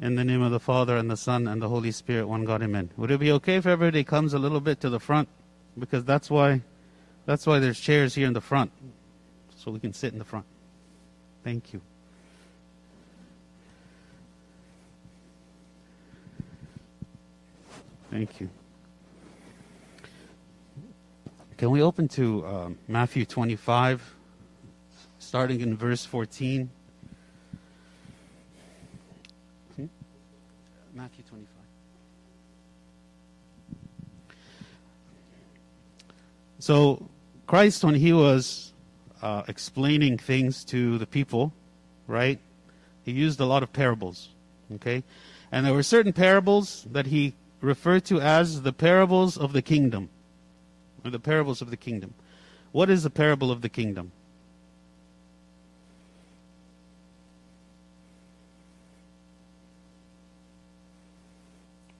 In the name of the Father, and the Son, and the Holy Spirit, one God, amen. Would it be okay if everybody comes a little bit to the front? Because that's why, that's why there's chairs here in the front, so we can sit in the front. Thank you. Thank you. Can we open to um, Matthew 25, starting in verse 14? Matthew 25. So, Christ, when he was uh, explaining things to the people, right, he used a lot of parables, okay? And there were certain parables that he referred to as the parables of the kingdom, or the parables of the kingdom. What is the parable of the kingdom?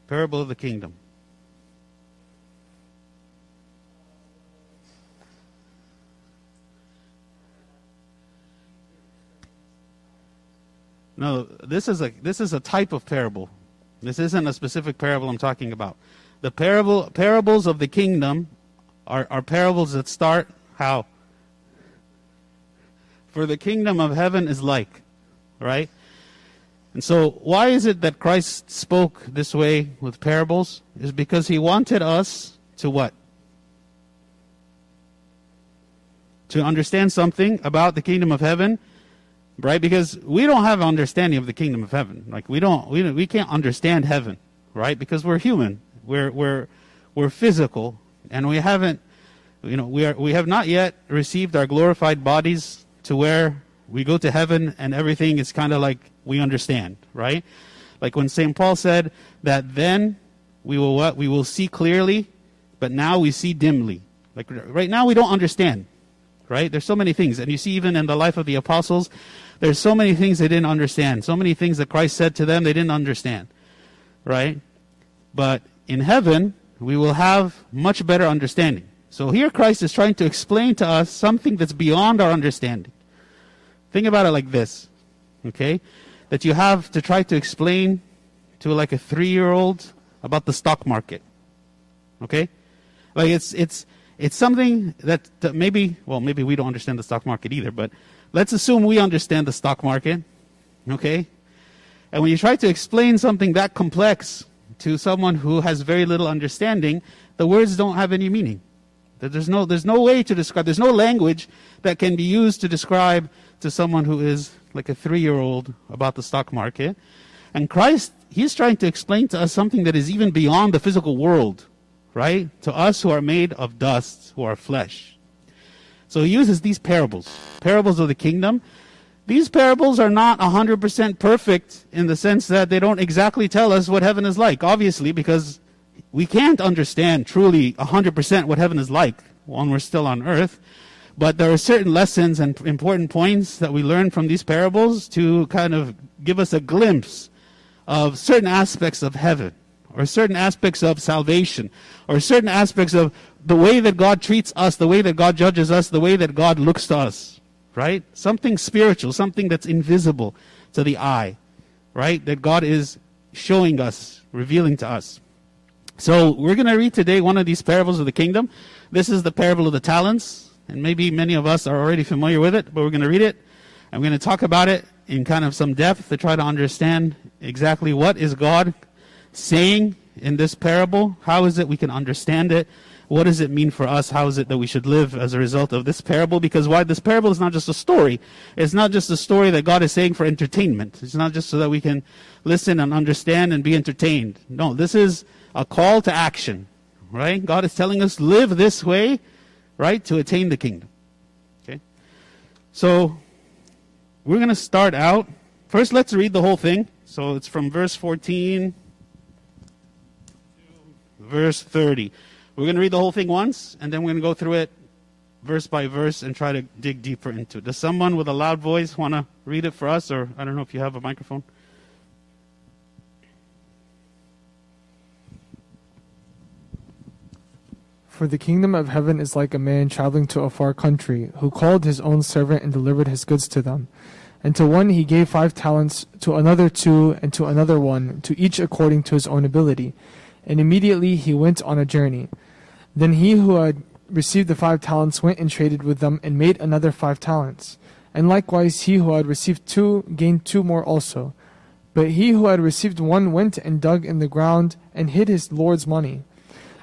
Parable of the kingdom. No, this is a this is a type of parable. This isn't a specific parable I'm talking about. The parable parables of the kingdom are, are parables that start how? For the kingdom of heaven is like, right? And so, why is it that Christ spoke this way with parables? Is because he wanted us to what? To understand something about the kingdom of heaven, right? Because we don't have understanding of the kingdom of heaven. Like we don't, we, don't, we can't understand heaven, right? Because we're human, we're we're we're physical, and we haven't, you know, we are we have not yet received our glorified bodies to where we go to heaven and everything is kind of like we understand, right? Like when St. Paul said that then we will what? We will see clearly, but now we see dimly. Like right now we don't understand, right? There's so many things. And you see even in the life of the apostles, there's so many things they didn't understand. So many things that Christ said to them they didn't understand, right? But in heaven, we will have much better understanding. So here Christ is trying to explain to us something that's beyond our understanding. Think about it like this, okay? That you have to try to explain to like a three year old about the stock market. Okay? Like it's it's it's something that, that maybe well maybe we don't understand the stock market either, but let's assume we understand the stock market. Okay? And when you try to explain something that complex to someone who has very little understanding, the words don't have any meaning. There's no, there's no way to describe, there's no language that can be used to describe to someone who is like a three year old about the stock market. And Christ, He's trying to explain to us something that is even beyond the physical world, right? To us who are made of dust, who are flesh. So He uses these parables, parables of the kingdom. These parables are not 100% perfect in the sense that they don't exactly tell us what heaven is like, obviously, because we can't understand truly 100% what heaven is like when we're still on earth. But there are certain lessons and important points that we learn from these parables to kind of give us a glimpse of certain aspects of heaven, or certain aspects of salvation, or certain aspects of the way that God treats us, the way that God judges us, the way that God looks to us, right? Something spiritual, something that's invisible to the eye, right? That God is showing us, revealing to us. So we're going to read today one of these parables of the kingdom. This is the parable of the talents, and maybe many of us are already familiar with it, but we're going to read it. I'm going to talk about it in kind of some depth to try to understand exactly what is God saying in this parable. How is it we can understand it? What does it mean for us? How is it that we should live as a result of this parable? Because why this parable is not just a story. It's not just a story that God is saying for entertainment. It's not just so that we can listen and understand and be entertained. No, this is a call to action, right? God is telling us live this way, right, to attain the kingdom. Okay? So, we're going to start out. First, let's read the whole thing. So, it's from verse 14 to verse 30. We're going to read the whole thing once, and then we're going to go through it verse by verse and try to dig deeper into it. Does someone with a loud voice want to read it for us? Or I don't know if you have a microphone. For the kingdom of heaven is like a man traveling to a far country, who called his own servant and delivered his goods to them. And to one he gave five talents, to another two, and to another one, to each according to his own ability. And immediately he went on a journey. Then he who had received the five talents went and traded with them, and made another five talents. And likewise he who had received two gained two more also. But he who had received one went and dug in the ground, and hid his Lord's money.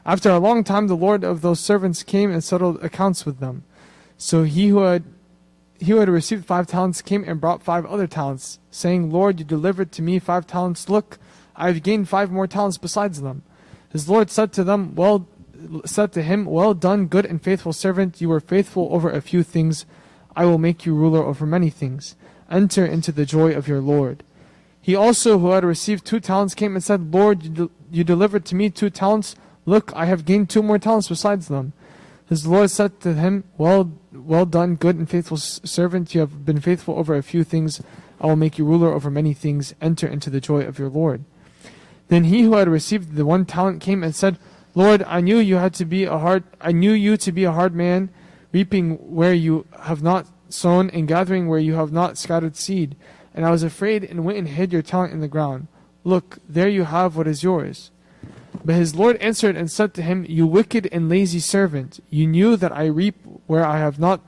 After a long time the Lord of those servants came and settled accounts with them. So he who had he who had received five talents came and brought five other talents, saying, Lord, you delivered to me five talents. Look, I have gained five more talents besides them. His Lord said to them, Well said to him, Well done, good and faithful servant. You were faithful over a few things. I will make you ruler over many things. Enter into the joy of your Lord. He also, who had received two talents, came and said, Lord, you, de- you delivered to me two talents. Look, I have gained two more talents besides them. His Lord said to him, Well, well done, good and faithful servant. You have been faithful over a few things. I will make you ruler over many things. Enter into the joy of your Lord. Then he who had received the one talent came and said, Lord, I knew you had to be a hard I knew you to be a hard man, reaping where you have not sown and gathering where you have not scattered seed. And I was afraid and went and hid your talent in the ground. Look, there you have what is yours. But his Lord answered and said to him, You wicked and lazy servant, you knew that I reap where I have not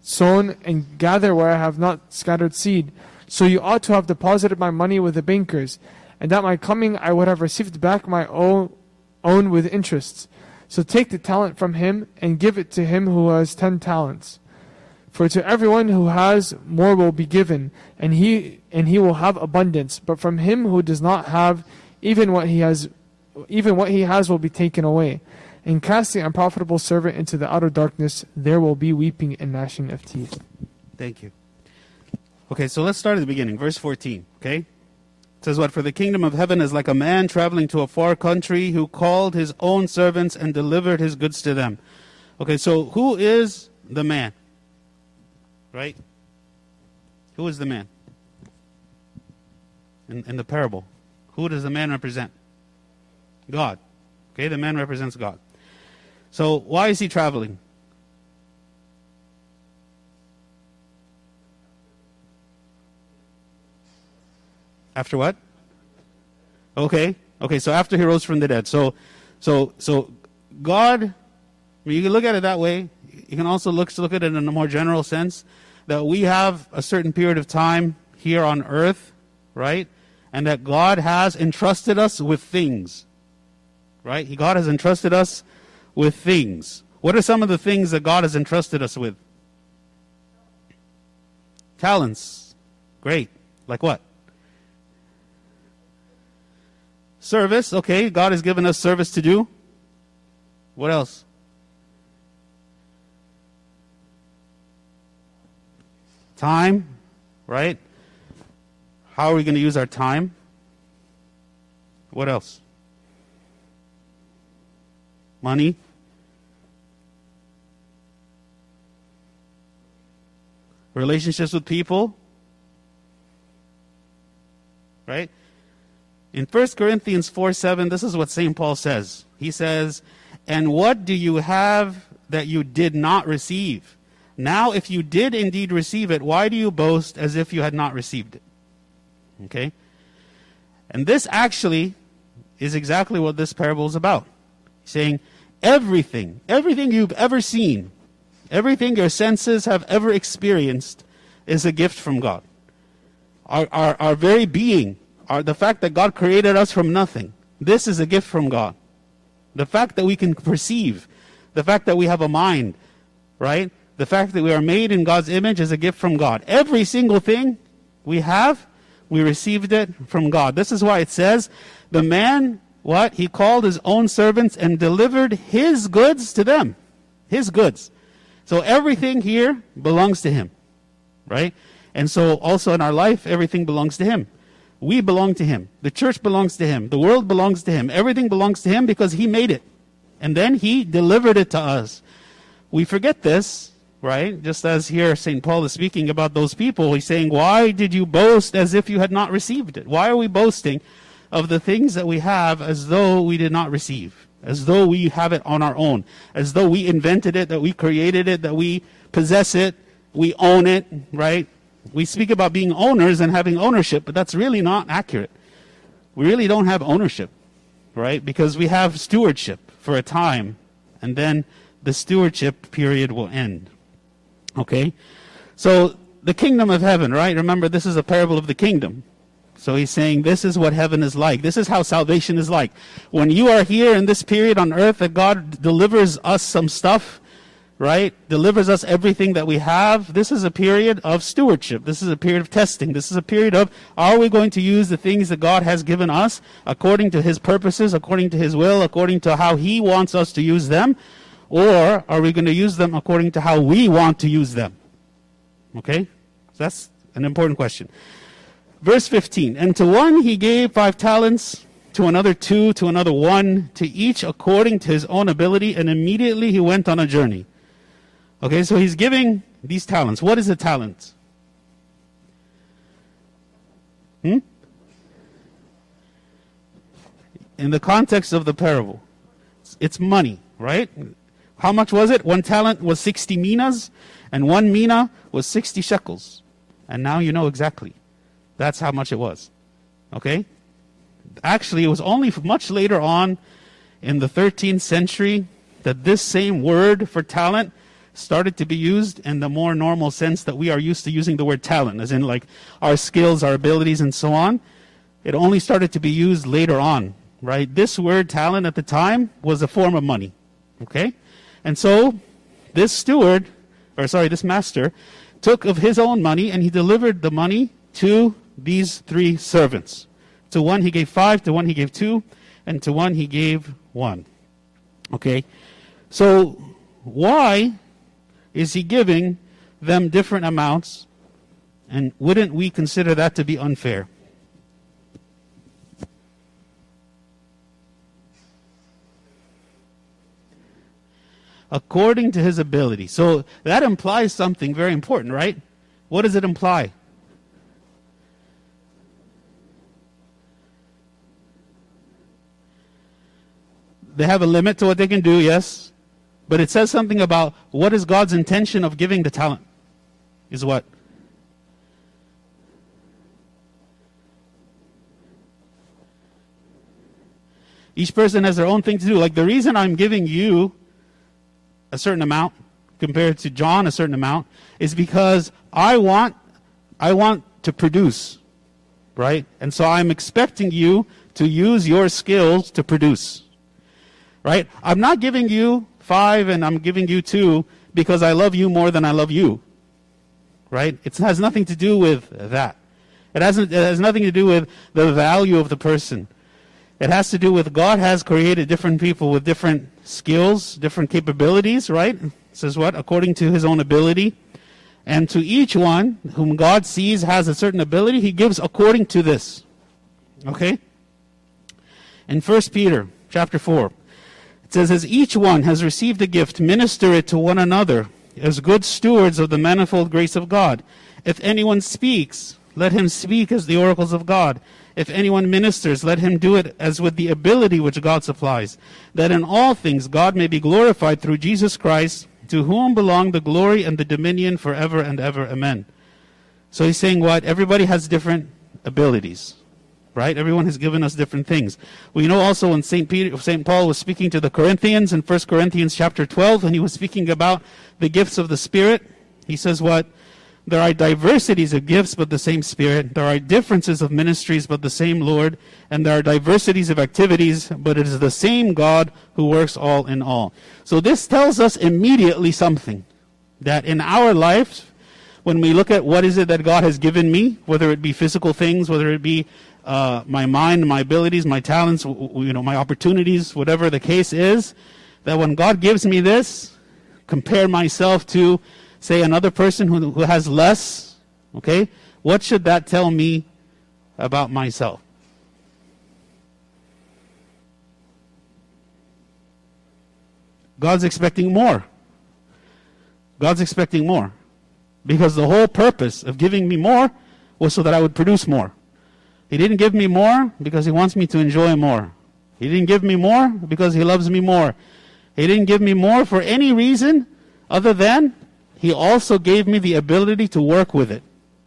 sown and gather where I have not scattered seed. So you ought to have deposited my money with the bankers, and at my coming I would have received back my own, with interest. So take the talent from him and give it to him who has ten talents. For to everyone who has more will be given, and he and he will have abundance. But from him who does not have, even what he has even what he has will be taken away. And cast the unprofitable servant into the outer darkness, there will be weeping and gnashing of teeth. Thank you. Okay, so let's start at the beginning. Verse 14, okay? It says what? For the kingdom of heaven is like a man traveling to a far country who called his own servants and delivered his goods to them. Okay, so who is the man? Right? Who is the man? In, in the parable. Who does the man represent? God. Okay, the man represents God. So why is he traveling? After what? Okay. Okay, so after he rose from the dead. So so so God you can look at it that way. You can also look look at it in a more general sense that we have a certain period of time here on earth, right? And that God has entrusted us with things. Right? God has entrusted us with things. What are some of the things that God has entrusted us with? Talents. Great. Like what? Service. Okay, God has given us service to do. What else? Time, right? How are we going to use our time? What else? Money. Relationships with people. Right? In 1 Corinthians 4 7, this is what St. Paul says. He says, And what do you have that you did not receive? Now, if you did indeed receive it, why do you boast as if you had not received it? Okay? And this actually is exactly what this parable is about. Saying, everything, everything you've ever seen, everything your senses have ever experienced is a gift from God. Our, our, our very being, our, the fact that God created us from nothing, this is a gift from God. The fact that we can perceive, the fact that we have a mind, right? The fact that we are made in God's image is a gift from God. Every single thing we have, we received it from God. This is why it says, the man, what? He called his own servants and delivered his goods to them. His goods. So everything here belongs to him. Right? And so also in our life, everything belongs to him. We belong to him. The church belongs to him. The world belongs to him. Everything belongs to him because he made it. And then he delivered it to us. We forget this, right? Just as here St. Paul is speaking about those people, he's saying, Why did you boast as if you had not received it? Why are we boasting of the things that we have as though we did not receive? As though we have it on our own. As though we invented it, that we created it, that we possess it, we own it, right? We speak about being owners and having ownership, but that's really not accurate. We really don't have ownership, right? Because we have stewardship for a time, and then the stewardship period will end. Okay? So, the kingdom of heaven, right? Remember, this is a parable of the kingdom. So he's saying this is what heaven is like. This is how salvation is like. When you are here in this period on earth that God delivers us some stuff, right? Delivers us everything that we have. This is a period of stewardship. This is a period of testing. This is a period of are we going to use the things that God has given us according to his purposes, according to his will, according to how he wants us to use them? Or are we going to use them according to how we want to use them? Okay? So that's an important question. Verse 15 And to one he gave five talents, to another two, to another one, to each according to his own ability, and immediately he went on a journey. Okay, so he's giving these talents. What is a talent? Hmm? In the context of the parable, it's money, right? How much was it? One talent was 60 minas, and one mina was 60 shekels. And now you know exactly. That's how much it was. Okay? Actually, it was only much later on in the 13th century that this same word for talent started to be used in the more normal sense that we are used to using the word talent, as in like our skills, our abilities, and so on. It only started to be used later on, right? This word talent at the time was a form of money, okay? And so this steward, or sorry, this master, took of his own money and he delivered the money to these three servants. To one he gave five, to one he gave two, and to one he gave one. Okay? So, why is he giving them different amounts? And wouldn't we consider that to be unfair? According to his ability. So that implies something very important, right? What does it imply? They have a limit to what they can do, yes. But it says something about what is God's intention of giving the talent? Is what? Each person has their own thing to do. Like the reason I'm giving you a certain amount compared to John a certain amount is because I want I want to produce. Right? And so I'm expecting you to use your skills to produce. Right? I'm not giving you five and I'm giving you two because I love you more than I love you. Right? It has nothing to do with that. It, hasn't, it has nothing to do with the value of the person. It has to do with God has created different people with different skills, different capabilities, right? It says what? According to his own ability. And to each one whom God sees has a certain ability, he gives according to this. Okay? In 1 Peter chapter 4, it says, As each one has received a gift, minister it to one another, as good stewards of the manifold grace of God. If anyone speaks, let him speak as the oracles of God. If anyone ministers, let him do it as with the ability which God supplies, that in all things God may be glorified through Jesus Christ, to whom belong the glory and the dominion forever and ever. Amen. So he's saying what? Everybody has different abilities right? Everyone has given us different things. We know also when St. Peter, St. Paul was speaking to the Corinthians in 1 Corinthians chapter 12, and he was speaking about the gifts of the Spirit, he says what? There are diversities of gifts, but the same Spirit. There are differences of ministries, but the same Lord. And there are diversities of activities, but it is the same God who works all in all. So this tells us immediately something. That in our life, when we look at what is it that God has given me, whether it be physical things, whether it be uh, my mind, my abilities, my talents, you know, my opportunities, whatever the case is, that when God gives me this, compare myself to, say, another person who, who has less, okay, what should that tell me about myself? God's expecting more. God's expecting more. Because the whole purpose of giving me more was so that I would produce more. He didn't give me more because He wants me to enjoy more. He didn't give me more because He loves me more. He didn't give me more for any reason other than He also gave me the ability to work with it.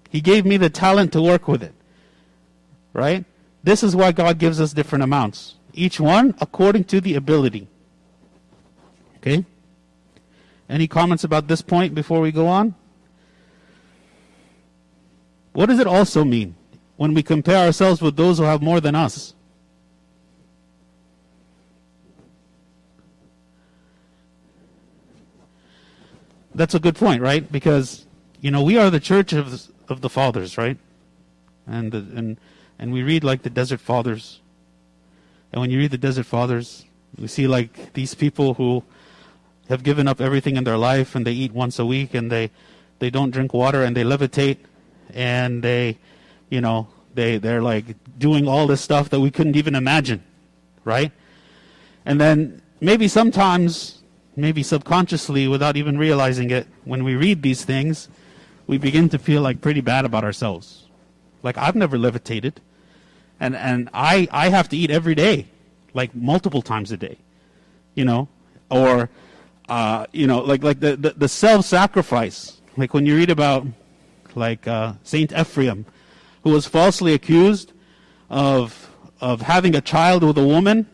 He gave me the talent to work with it. Right? This is why God gives us different amounts. Each one according to the ability. Okay? Any comments about this point before we go on? What does it also mean when we compare ourselves with those who have more than us? That's a good point, right? Because you know we are the church of of the fathers, right? And the, and and we read like the desert fathers. And when you read the desert fathers, we see like these people who have given up everything in their life and they eat once a week and they they don't drink water and they levitate and they you know they they're like doing all this stuff that we couldn't even imagine right? And then maybe sometimes maybe subconsciously without even realizing it when we read these things we begin to feel like pretty bad about ourselves. Like i've never levitated. And and i i have to eat every day like multiple times a day you know? Or uh, you know like like the, the, the self-sacrifice. Like when you read about like uh, saint ephraim who was falsely accused of of having a child with a woman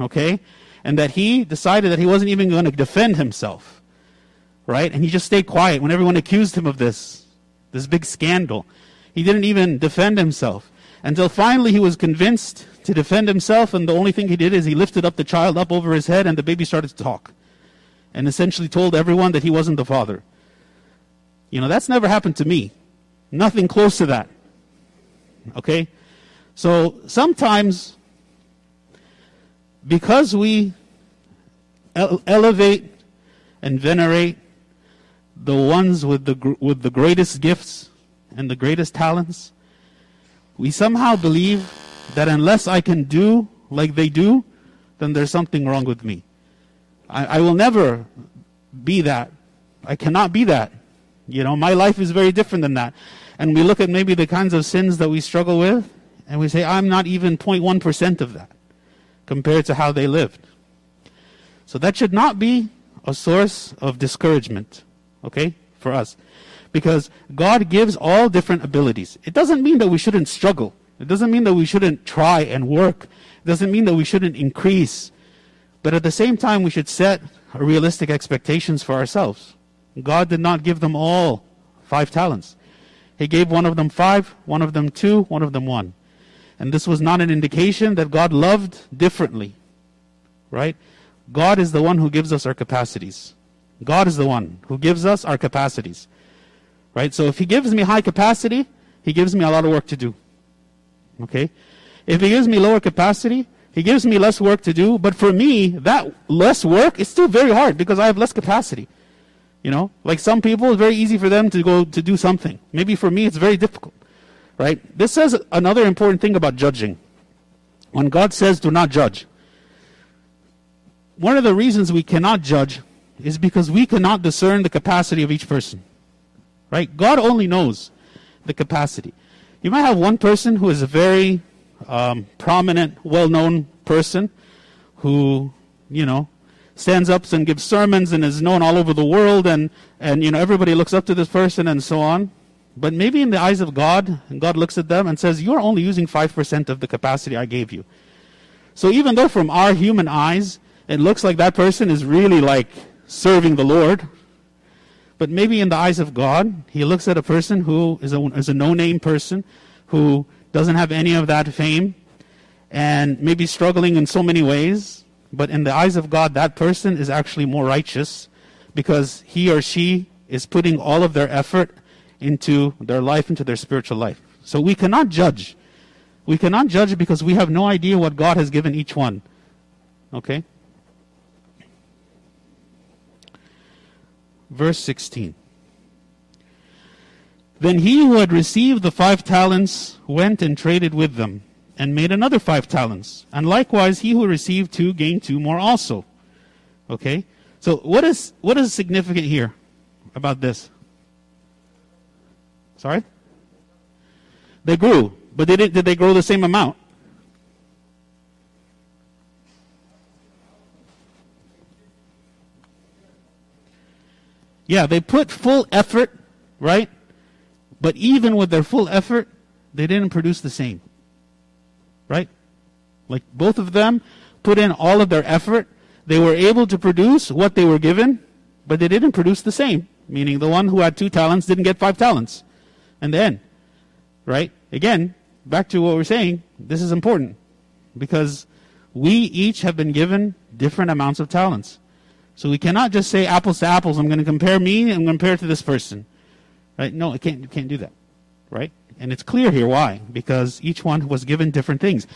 okay and that he decided that he wasn't even going to defend himself right? And he just stayed quiet when everyone accused him of this this big scandal. He didn't even defend himself. Until finally he was convinced to defend himself and the only thing he did is he lifted up the child up over his head and the baby started to talk and essentially told everyone that he wasn't the father. You know that's never happened to me. Nothing close to that okay so sometimes because we ele- elevate and venerate the ones with the gr- with the greatest gifts and the greatest talents we somehow believe that unless I can do like they do, then there's something wrong with me. I, I will never be that. I cannot be that. You know, my life is very different than that. And we look at maybe the kinds of sins that we struggle with, and we say, I'm not even 0.1% of that compared to how they lived. So that should not be a source of discouragement, okay, for us. Because God gives all different abilities. It doesn't mean that we shouldn't struggle. It doesn't mean that we shouldn't try and work. It doesn't mean that we shouldn't increase. But at the same time, we should set realistic expectations for ourselves. God did not give them all five talents. He gave one of them five, one of them two, one of them one. And this was not an indication that God loved differently. Right? God is the one who gives us our capacities. God is the one who gives us our capacities. Right? So if He gives me high capacity, He gives me a lot of work to do. Okay? If He gives me lower capacity, He gives me less work to do. But for me, that less work is still very hard because I have less capacity. You know? Like some people, it's very easy for them to go to do something. Maybe for me, it's very difficult. Right? This says another important thing about judging. When God says, do not judge, one of the reasons we cannot judge is because we cannot discern the capacity of each person. Right? God only knows the capacity. You might have one person who is a very um, prominent, well known person who, you know, stands up and gives sermons and is known all over the world and, and you know everybody looks up to this person and so on. But maybe in the eyes of God, God looks at them and says, You're only using 5% of the capacity I gave you. So even though from our human eyes, it looks like that person is really like serving the Lord, but maybe in the eyes of God, He looks at a person who is a, is a no name person, who doesn't have any of that fame, and maybe struggling in so many ways. But in the eyes of God, that person is actually more righteous because he or she is putting all of their effort into their life, into their spiritual life. So we cannot judge. We cannot judge because we have no idea what God has given each one. Okay? Verse 16. Then he who had received the five talents went and traded with them, and made another five talents. And likewise he who received two gained two more also. Okay? So what is what is significant here about this? Sorry? They grew, but did, it, did they grow the same amount? Yeah, they put full effort, right? But even with their full effort, they didn't produce the same. Right? Like both of them put in all of their effort. They were able to produce what they were given, but they didn't produce the same. Meaning the one who had two talents didn't get five talents. And then, right? Again, back to what we're saying, this is important because we each have been given different amounts of talents. So we cannot just say apples to apples. I'm going to compare me and compare to this person, right? No, it can't. You can't do that, right? And it's clear here why because each one was given different things.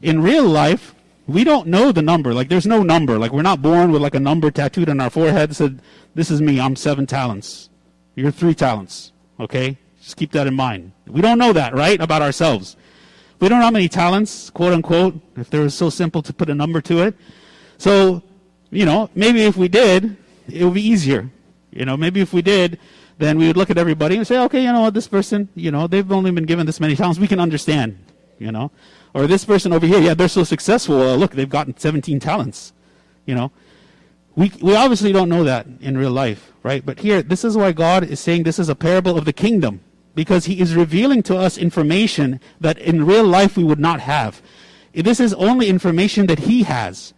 In real life, we don't know the number. Like there's no number. Like we're not born with like a number tattooed on our forehead that said, "This is me. I'm seven talents. You're three talents." Okay, just keep that in mind. We don't know that, right, about ourselves. We don't know how many talents, quote unquote, if they were so simple to put a number to it. So, you know, maybe if we did, it would be easier. You know, maybe if we did, then we would look at everybody and say, okay, you know what, this person, you know, they've only been given this many talents. We can understand, you know. Or this person over here, yeah, they're so successful. Uh, look, they've gotten 17 talents, you know. We, we obviously don't know that in real life, right? But here, this is why God is saying this is a parable of the kingdom because he is revealing to us information that in real life we would not have. This is only information that he has.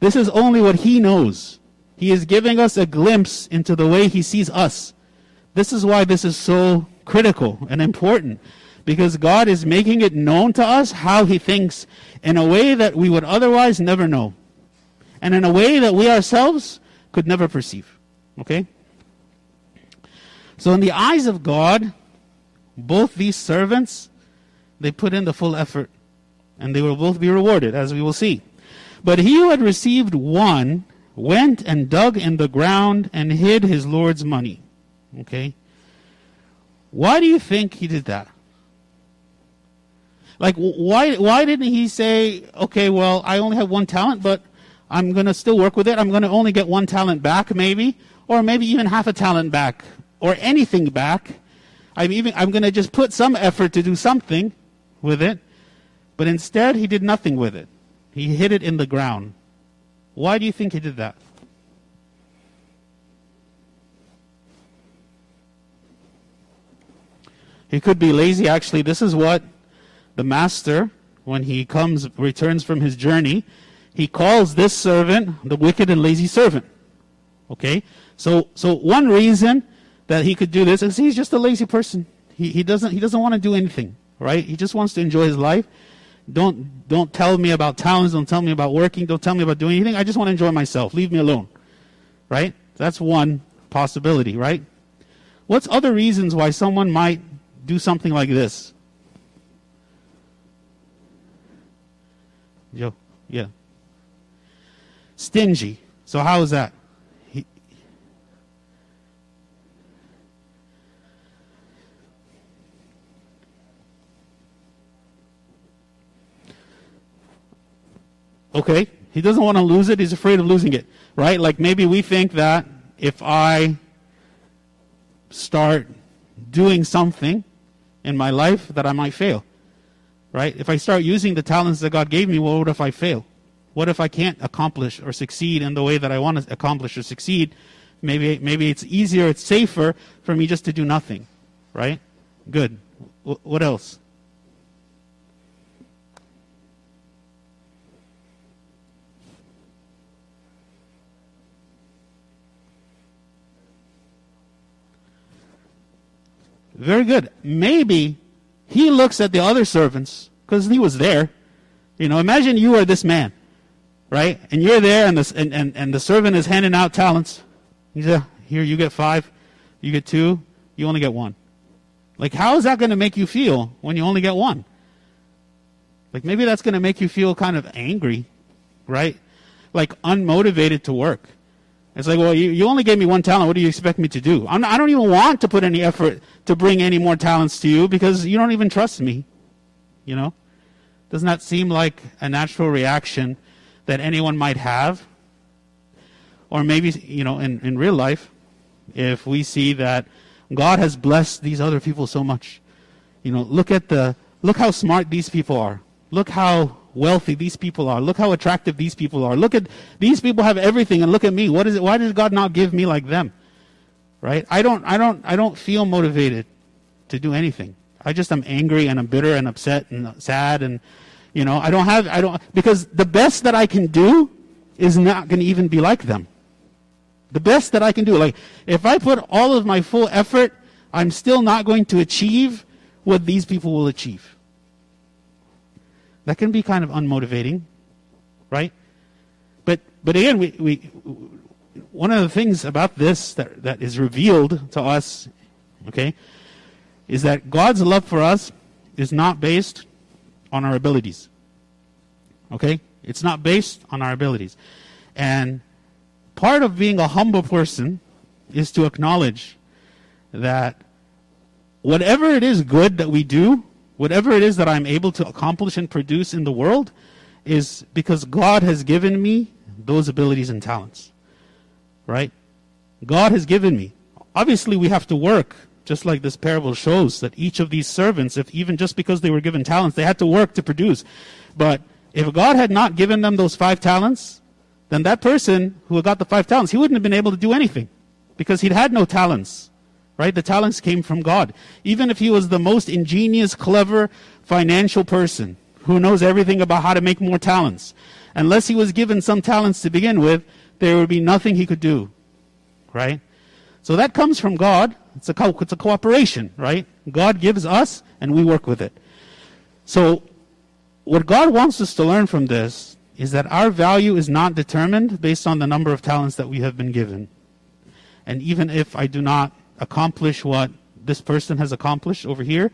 This is only what he knows. He is giving us a glimpse into the way he sees us. This is why this is so critical and important. Because God is making it known to us how he thinks in a way that we would otherwise never know. And in a way that we ourselves could never perceive. Okay? So in the eyes of God, both these servants, they put in the full effort, and they will both be rewarded, as we will see. But he who had received one went and dug in the ground and hid his Lord's money. Okay? Why do you think he did that? Like, why, why didn't he say, okay, well, I only have one talent, but I'm going to still work with it. I'm going to only get one talent back, maybe, or maybe even half a talent back, or anything back I'm even I'm going to just put some effort to do something with it. But instead, he did nothing with it. He hid it in the ground. Why do you think he did that? He could be lazy. Actually, this is what the master, when he comes, returns from his journey, he calls this servant the wicked and lazy servant. Okay? So, so one reason that he could do this is he's just a lazy person. He, he doesn't he doesn't want to do anything, right? He just wants to enjoy his life. Don't don't tell me about talents, don't tell me about working, don't tell me about doing anything. I just want to enjoy myself. Leave me alone. Right? That's one possibility, right? What's other reasons why someone might do something like this? Joe, yeah. Stingy. So how is that? Okay? He doesn't want to lose it. He's afraid of losing it. Right? Like maybe we think that if I start doing something in my life that I might fail. Right? If I start using the talents that God gave me, well, what if I fail? What if I can't accomplish or succeed in the way that I want to accomplish or succeed? Maybe, maybe it's easier, it's safer for me just to do nothing. Right? Good. W- what else? Very good. Maybe he looks at the other servants because he was there. You know, imagine you are this man, right? And you're there, and the, and, and, and the servant is handing out talents. He said, Here, you get five, you get two, you only get one. Like, how is that going to make you feel when you only get one? Like, maybe that's going to make you feel kind of angry, right? Like, unmotivated to work. It's like, well, you, you only gave me one talent. What do you expect me to do? I'm, I do not even want to put any effort to bring any more talents to you because you don't even trust me. You know? Doesn't that seem like a natural reaction that anyone might have? Or maybe, you know, in, in real life, if we see that God has blessed these other people so much. You know, look at the, look how smart these people are. Look how wealthy these people are. Look how attractive these people are. Look at these people have everything and look at me. What is it? Why does God not give me like them? Right? I don't I don't I don't feel motivated to do anything. I just am angry and I'm bitter and upset and sad and you know, I don't have I don't because the best that I can do is not going to even be like them. The best that I can do like if I put all of my full effort, I'm still not going to achieve what these people will achieve. That can be kind of unmotivating, right? But but again, we, we one of the things about this that, that is revealed to us, okay, is that God's love for us is not based on our abilities. Okay? It's not based on our abilities. And part of being a humble person is to acknowledge that whatever it is good that we do, whatever it is that I'm able to accomplish and produce in the world, is because God has given me those abilities and talents. Right? God has given me. Obviously, we have to work just like this parable shows that each of these servants, if even just because they were given talents, they had to work to produce. But if God had not given them those five talents, then that person who got the five talents, he wouldn't have been able to do anything because he'd had no talents. Right? The talents came from God. Even if he was the most ingenious, clever, financial person who knows everything about how to make more talents, unless he was given some talents to begin with, there would be nothing he could do. Right? So that comes from God. It's a, co- it's a cooperation, right? God gives us and we work with it. So what God wants us to learn from this is that our value is not determined based on the number of talents that we have been given. And even if I do not accomplish what this person has accomplished over here,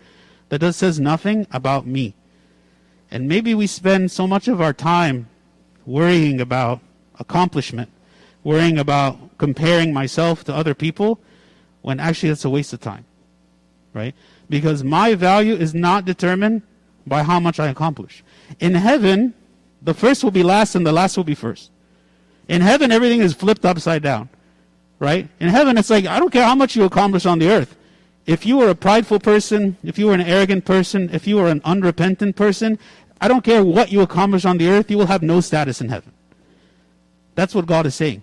that does says nothing about me. And maybe we spend so much of our time worrying about accomplishment worrying about comparing myself to other people when actually that's a waste of time. Right? Because my value is not determined by how much I accomplish. In heaven, the first will be last and the last will be first. In heaven, everything is flipped upside down. Right? In heaven, it's like, I don't care how much you accomplish on the earth. If you were a prideful person, if you were an arrogant person, if you were an unrepentant person, I don't care what you accomplish on the earth, you will have no status in heaven. That's what God is saying.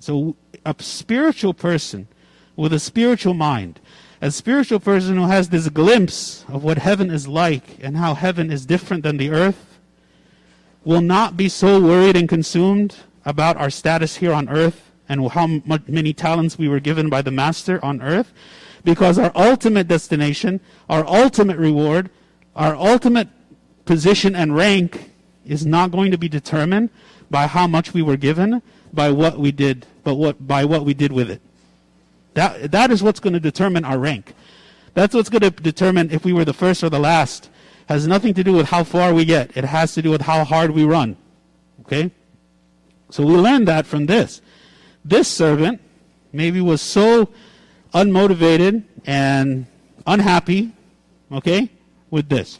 So, a spiritual person with a spiritual mind, a spiritual person who has this glimpse of what heaven is like and how heaven is different than the earth, will not be so worried and consumed about our status here on earth and how many talents we were given by the Master on earth, because our ultimate destination, our ultimate reward, our ultimate position and rank is not going to be determined by how much we were given, by what we did, but what by what we did with it. That that is what's going to determine our rank. That's what's going to determine if we were the first or the last. It Has nothing to do with how far we get. It has to do with how hard we run. Okay? So we learn that from this. This servant maybe was so unmotivated and unhappy, okay, with this.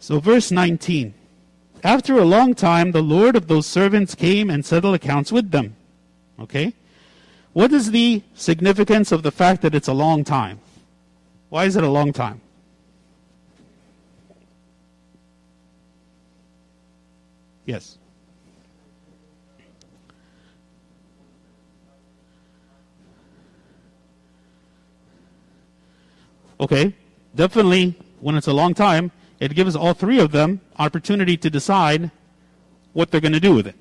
So verse 19. After a long time, the Lord of those servants came and settled accounts with them. Okay? What is the significance of the fact that it's a long time? Why is it a long time? Yes. Okay, definitely when it's a long time, it gives all three of them opportunity to decide what they're going to do with it,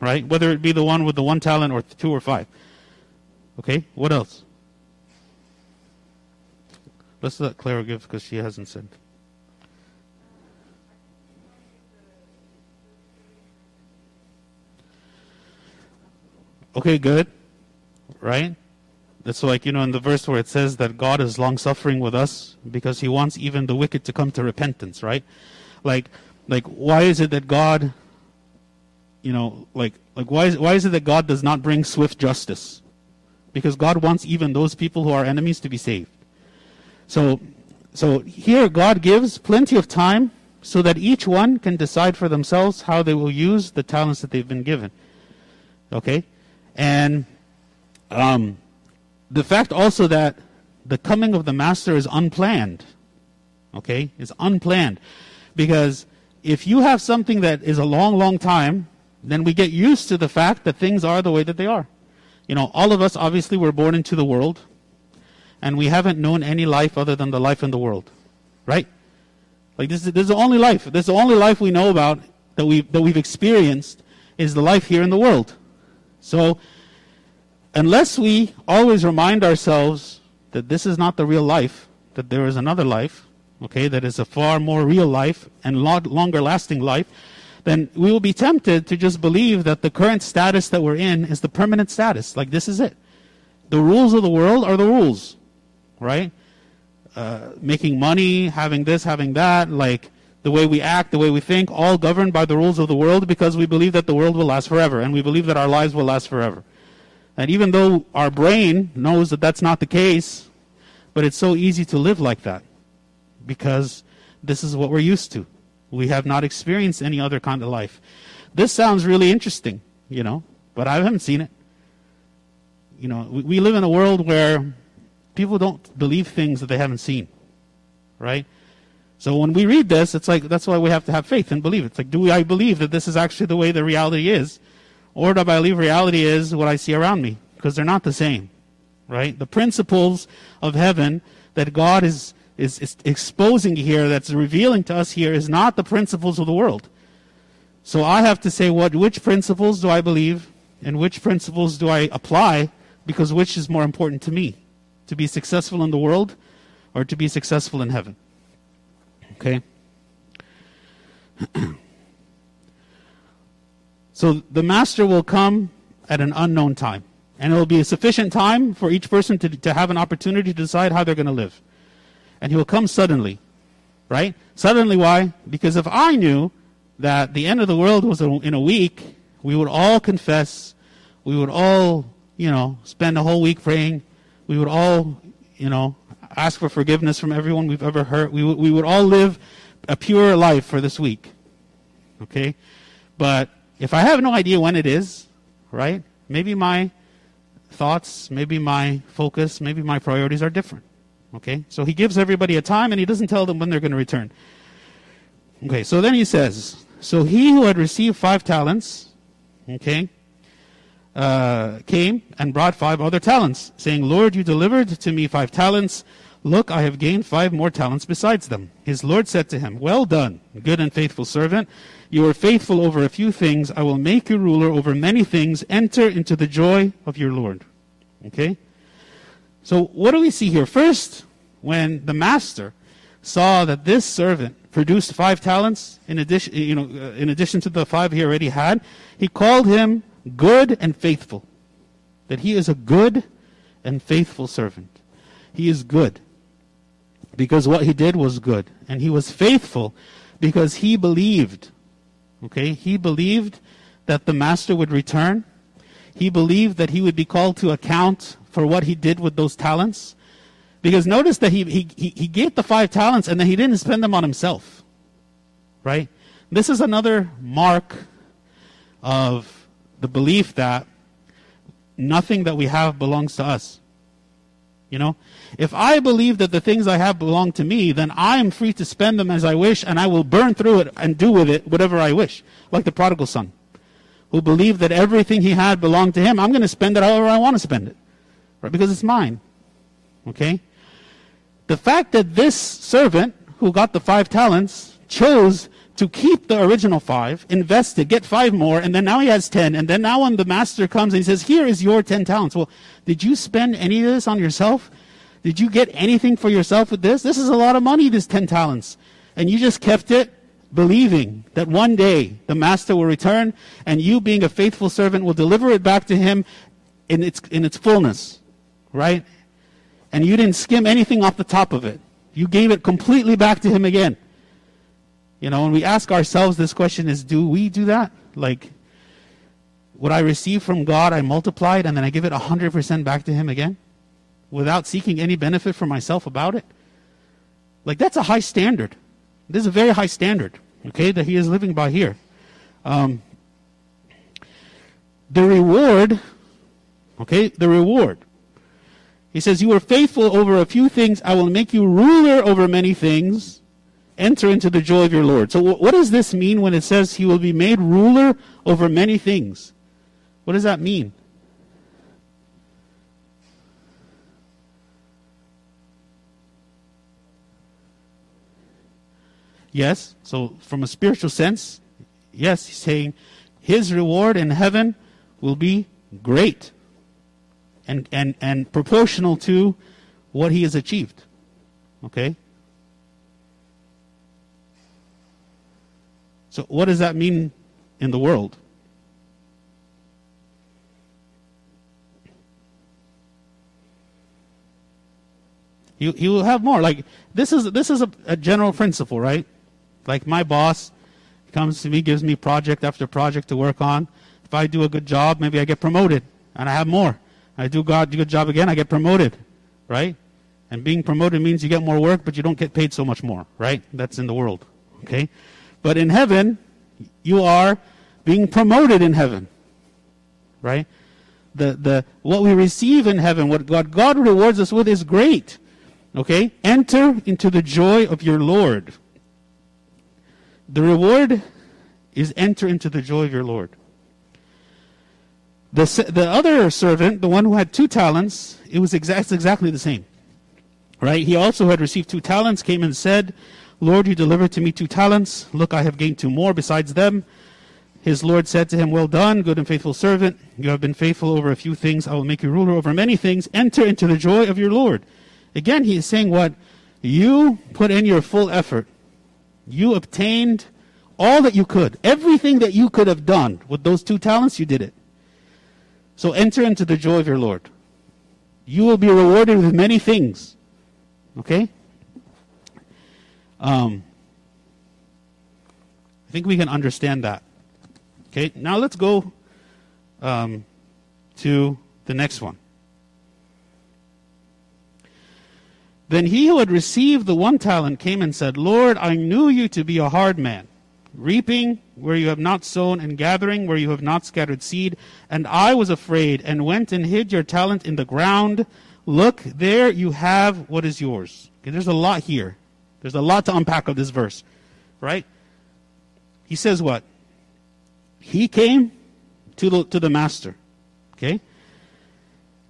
right? Whether it be the one with the one talent or two or five. Okay, what else? Let's let Clara give because she hasn't said. Okay, good. Right? That's like, you know, in the verse where it says that God is long suffering with us because he wants even the wicked to come to repentance, right? Like, like, why is it that God, you know, like, like why is, why is it that God does not bring swift justice? Because God wants even those people who are enemies to be saved. So, so here God gives plenty of time so that each one can decide for themselves how they will use the talents that they've been given. Okay? And, um, the fact also that the coming of the master is unplanned. Okay? It's unplanned. Because if you have something that is a long, long time, then we get used to the fact that things are the way that they are. You know, all of us obviously were born into the world. and we haven't known any life other than the life in the world. Right? Like this is, this is the only life. This is the only life we know about that we that we've experienced is the life here in the world. So unless we always remind ourselves that this is not the real life, that there is another life, okay, that is a far more real life and longer lasting life, then we will be tempted to just believe that the current status that we're in is the permanent status. Like this is it. The rules of the world are the rules, right? Uh, making money, having this, having that, like the way we act, the way we think, all governed by the rules of the world because we believe that the world will last forever and we believe that our lives will last forever. And even though our brain knows that that's not the case, but it's so easy to live like that because this is what we're used to. We have not experienced any other kind of life. This sounds really interesting, you know, but I haven't seen it. You know, we, we live in a world where people don't believe things that they haven't seen, right? So when we read this, it's like that's why we have to have faith and believe. It's like, do I believe that this is actually the way the reality is? Or do I believe reality is what I see around me? Because they're not the same, right? The principles of heaven that God is, is, is exposing here, that's revealing to us here, is not the principles of the world. So I have to say, what, which principles do I believe, and which principles do I apply, because which is more important to me? To be successful in the world, or to be successful in heaven? Okay? So the master will come at an unknown time. And it will be a sufficient time for each person to, to have an opportunity to decide how they're going to live. And he will come suddenly. Right? Suddenly, why? Because if I knew that the end of the world was in a week, we would all confess. We would all, you know, spend a whole week praying. We would all, you know, ask for forgiveness from everyone we've ever hurt. We, w- we would all live a pure life for this week. Okay? But if I have no idea when it is, right, maybe my thoughts, maybe my focus, maybe my priorities are different. Okay? So he gives everybody a time and he doesn't tell them when they're going to return. Okay, so then he says, So he who had received five talents, okay, uh, came and brought five other talents, saying, Lord, you delivered to me five talents. Look, I have gained five more talents besides them. His Lord said to him, Well done, good and faithful servant. You are faithful over a few things. I will make you ruler over many things. Enter into the joy of your Lord. Okay? So, what do we see here? First, when the master saw that this servant produced five talents in addition, you know, uh, in addition to the five he already had, he called him good and faithful. That he is a good and faithful servant. He is good because what he did was good. And he was faithful because he believed Okay? He believed that the master would return. He believed that he would be called to account for what he did with those talents. Because notice that he, he, he gave the five talents and then he didn't spend them on himself. Right? This is another mark of the belief that nothing that we have belongs to us. You know, if I believe that the things I have belong to me, then I am free to spend them as I wish, and I will burn through it and do with it whatever I wish. Like the prodigal son, who believed that everything he had belonged to him. I'm going to spend it however I want to spend it, right? Because it's mine. Okay. The fact that this servant who got the five talents chose to keep the original five, invest it, get five more, and then now he has ten. And then now when the master comes and he says, Here is your ten talents. Well, did you spend any of this on yourself? Did you get anything for yourself with this? This is a lot of money, this ten talents. And you just kept it believing that one day the master will return and you being a faithful servant will deliver it back to him in its, in its fullness. Right? And you didn't skim anything off the top of it. You gave it completely back to him again. You know, when we ask ourselves this question is, do we do that? Like, what I receive from God, I multiply it and then I give it 100% back to Him again without seeking any benefit for myself about it? Like, that's a high standard. This is a very high standard, okay, that He is living by here. Um, the reward, okay, the reward. He says, You are faithful over a few things, I will make you ruler over many things enter into the joy of your Lord. So, what does this mean when it says he will be made ruler over many things? What does that mean? Yes, so from a spiritual sense, yes, he's saying his reward in heaven will be great and, and, and proportional to what he has achieved. Okay? So, what does that mean in the world? He, he will have more. Like this is this is a, a general principle, right? Like my boss comes to me, gives me project after project to work on. If I do a good job, maybe I get promoted and I have more. I do God a good job again, I get promoted, right? And being promoted means you get more work, but you don't get paid so much more, right? That's in the world, okay? But in heaven, you are being promoted in heaven, right? The the what we receive in heaven, what God God rewards us with, is great. Okay? Enter into the joy of your Lord. The reward is enter into the joy of your Lord. The, the other servant, the one who had two talents, it was exa- exactly the same. Right? He also had received two talents, came and said, Lord, you delivered to me two talents. Look, I have gained two more besides them. His Lord said to him, Well done, good and faithful servant. You have been faithful over a few things. I will make you ruler over many things. Enter into the joy of your Lord. Again, he is saying what? You put in your full effort. You obtained all that you could. Everything that you could have done with those two talents, you did it. So enter into the joy of your Lord. You will be rewarded with many things. Okay? Um, I think we can understand that. Okay, now let's go um, to the next one. Then he who had received the one talent came and said, Lord, I knew you to be a hard man, reaping where you have not sown, and gathering where you have not scattered seed. And I was afraid, and went and hid your talent in the ground. Look, there you have what is yours. Okay, there's a lot here. There's a lot to unpack of this verse, right? He says what? He came to the, to the master, okay?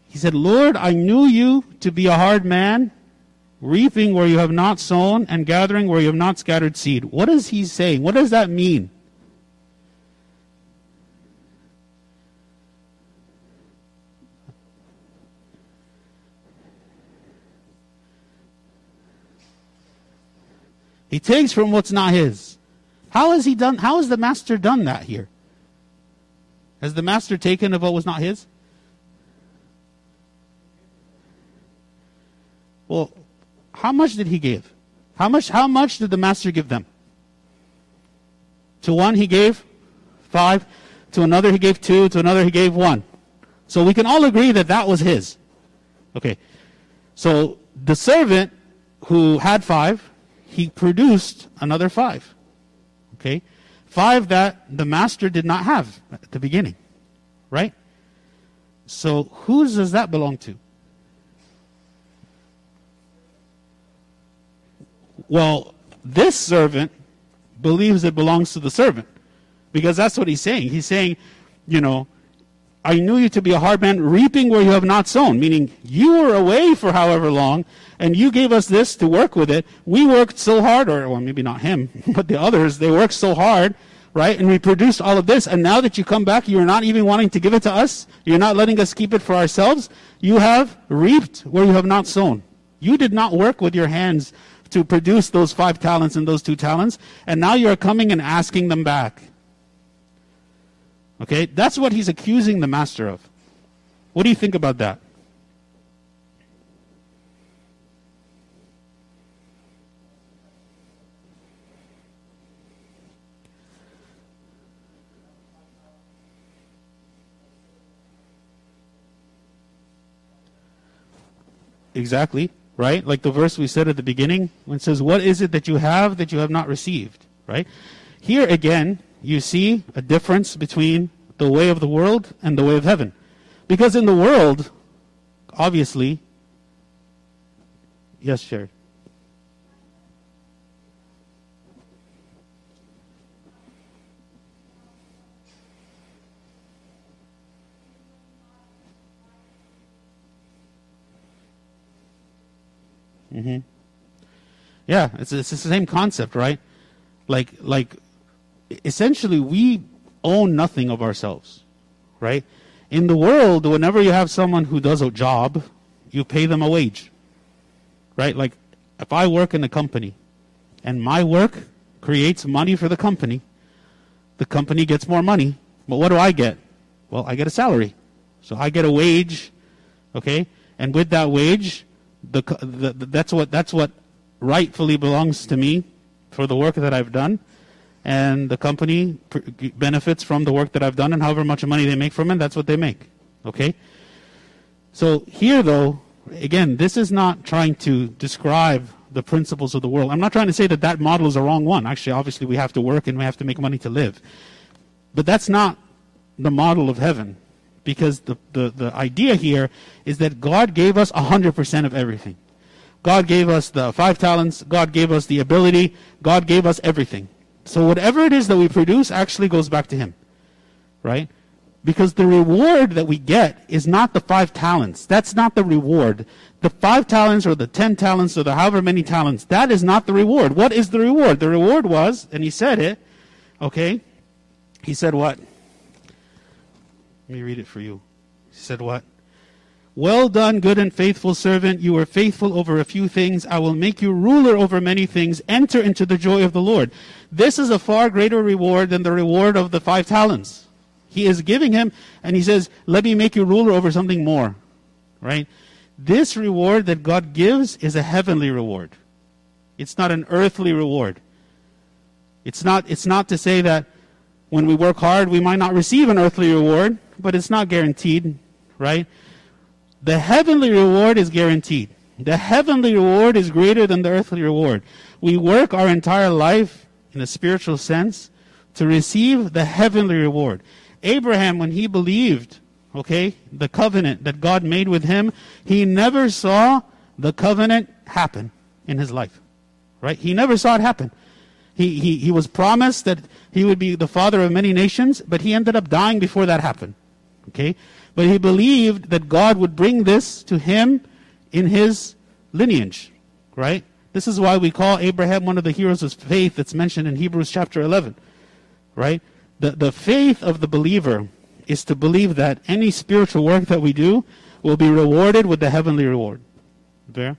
He said, Lord, I knew you to be a hard man, reaping where you have not sown, and gathering where you have not scattered seed. What is he saying? What does that mean? He takes from what's not his. How has he done how has the master done that here? Has the master taken of what was not his? Well, how much did he give? How much, how much did the master give them? To one he gave five, to another he gave two, to another he gave one. So we can all agree that that was his. Okay. So the servant who had five, he produced another five. Okay. Five that the master did not have at the beginning. Right? So whose does that belong to? Well, this servant believes it belongs to the servant because that's what he's saying. He's saying, you know, I knew you to be a hard man, reaping where you have not sown, meaning you were away for however long, and you gave us this to work with it. We worked so hard, or well, maybe not him, but the others, they worked so hard, right? And we produced all of this, and now that you come back, you're not even wanting to give it to us. You're not letting us keep it for ourselves. You have reaped where you have not sown. You did not work with your hands to produce those five talents and those two talents, and now you're coming and asking them back. Okay? That's what he's accusing the master of. What do you think about that? Exactly right? Like the verse we said at the beginning, when it says, What is it that you have that you have not received? Right? Here again, you see a difference between the way of the world and the way of heaven. Because in the world, obviously, yes, Sherry. Mm-hmm. Yeah, it's, it's the same concept, right? Like, like, essentially, we own nothing of ourselves, right? In the world, whenever you have someone who does a job, you pay them a wage, right? Like, if I work in a company and my work creates money for the company, the company gets more money. But what do I get? Well, I get a salary. So I get a wage, okay? And with that wage, the, the, that's what that's what rightfully belongs to me for the work that I've done, and the company benefits from the work that I've done, and however much money they make from it, that's what they make. Okay. So here, though, again, this is not trying to describe the principles of the world. I'm not trying to say that that model is a wrong one. Actually, obviously, we have to work and we have to make money to live, but that's not the model of heaven because the, the, the idea here is that God gave us 100% of everything. God gave us the five talents, God gave us the ability, God gave us everything. So whatever it is that we produce actually goes back to Him. Right? Because the reward that we get is not the five talents. That's not the reward. The five talents or the ten talents or the however many talents, that is not the reward. What is the reward? The reward was, and he said it, okay? He said what? Let me read it for you. He said what? Well done, good and faithful servant. You were faithful over a few things. I will make you ruler over many things. Enter into the joy of the Lord. This is a far greater reward than the reward of the five talents. He is giving him, and he says, Let me make you ruler over something more. Right? This reward that God gives is a heavenly reward. It's not an earthly reward. It's not, it's not to say that when we work hard, we might not receive an earthly reward but it's not guaranteed, right? The heavenly reward is guaranteed. The heavenly reward is greater than the earthly reward. We work our entire life in a spiritual sense to receive the heavenly reward. Abraham, when he believed, okay, the covenant that God made with him, he never saw the covenant happen in his life. Right? He never saw it happen. He, he, he was promised that he would be the father of many nations, but he ended up dying before that happened. Okay? But he believed that God would bring this to him in his lineage. Right? This is why we call Abraham one of the heroes of faith that's mentioned in Hebrews chapter 11. Right? The, the faith of the believer is to believe that any spiritual work that we do will be rewarded with the heavenly reward. There?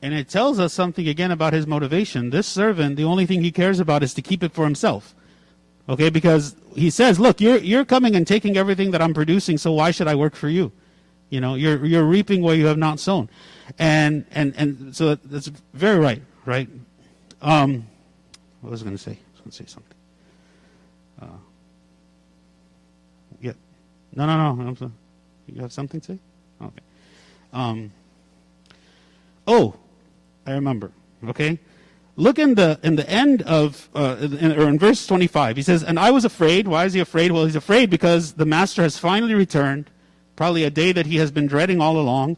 And it tells us something again about his motivation. This servant, the only thing he cares about is to keep it for himself. Okay, because he says, look, you're, you're coming and taking everything that I'm producing, so why should I work for you? You know, you're, you're reaping where you have not sown. And, and, and so that's very right, right? Um, what was I going to say? I was going to say something. Uh, yeah. No, no, no. I'm You have something to say? Okay. Um, oh, I remember. Okay? Look in the in the end of uh, in, or in verse 25. He says, "And I was afraid. Why is he afraid? Well, he's afraid because the master has finally returned, probably a day that he has been dreading all along,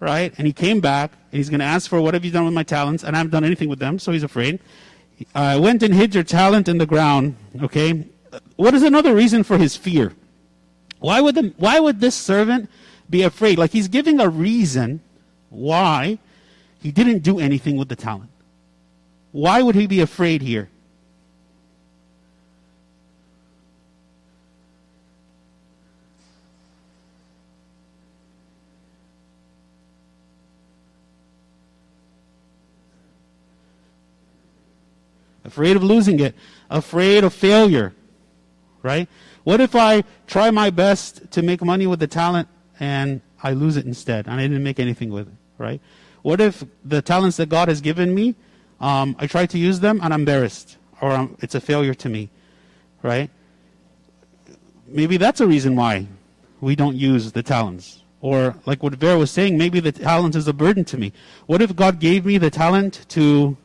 right? And he came back and he's going to ask for what have you done with my talents? And I haven't done anything with them, so he's afraid. I went and hid your talent in the ground. Okay, what is another reason for his fear? Why would the, why would this servant be afraid? Like he's giving a reason why he didn't do anything with the talent. Why would he be afraid here? Afraid of losing it, afraid of failure, right? What if I try my best to make money with the talent and I lose it instead, and I didn't make anything with it, right? What if the talents that God has given me, um, I try to use them and I'm embarrassed, or um, it's a failure to me, right? Maybe that's a reason why we don't use the talents. Or, like what Vera was saying, maybe the talent is a burden to me. What if God gave me the talent to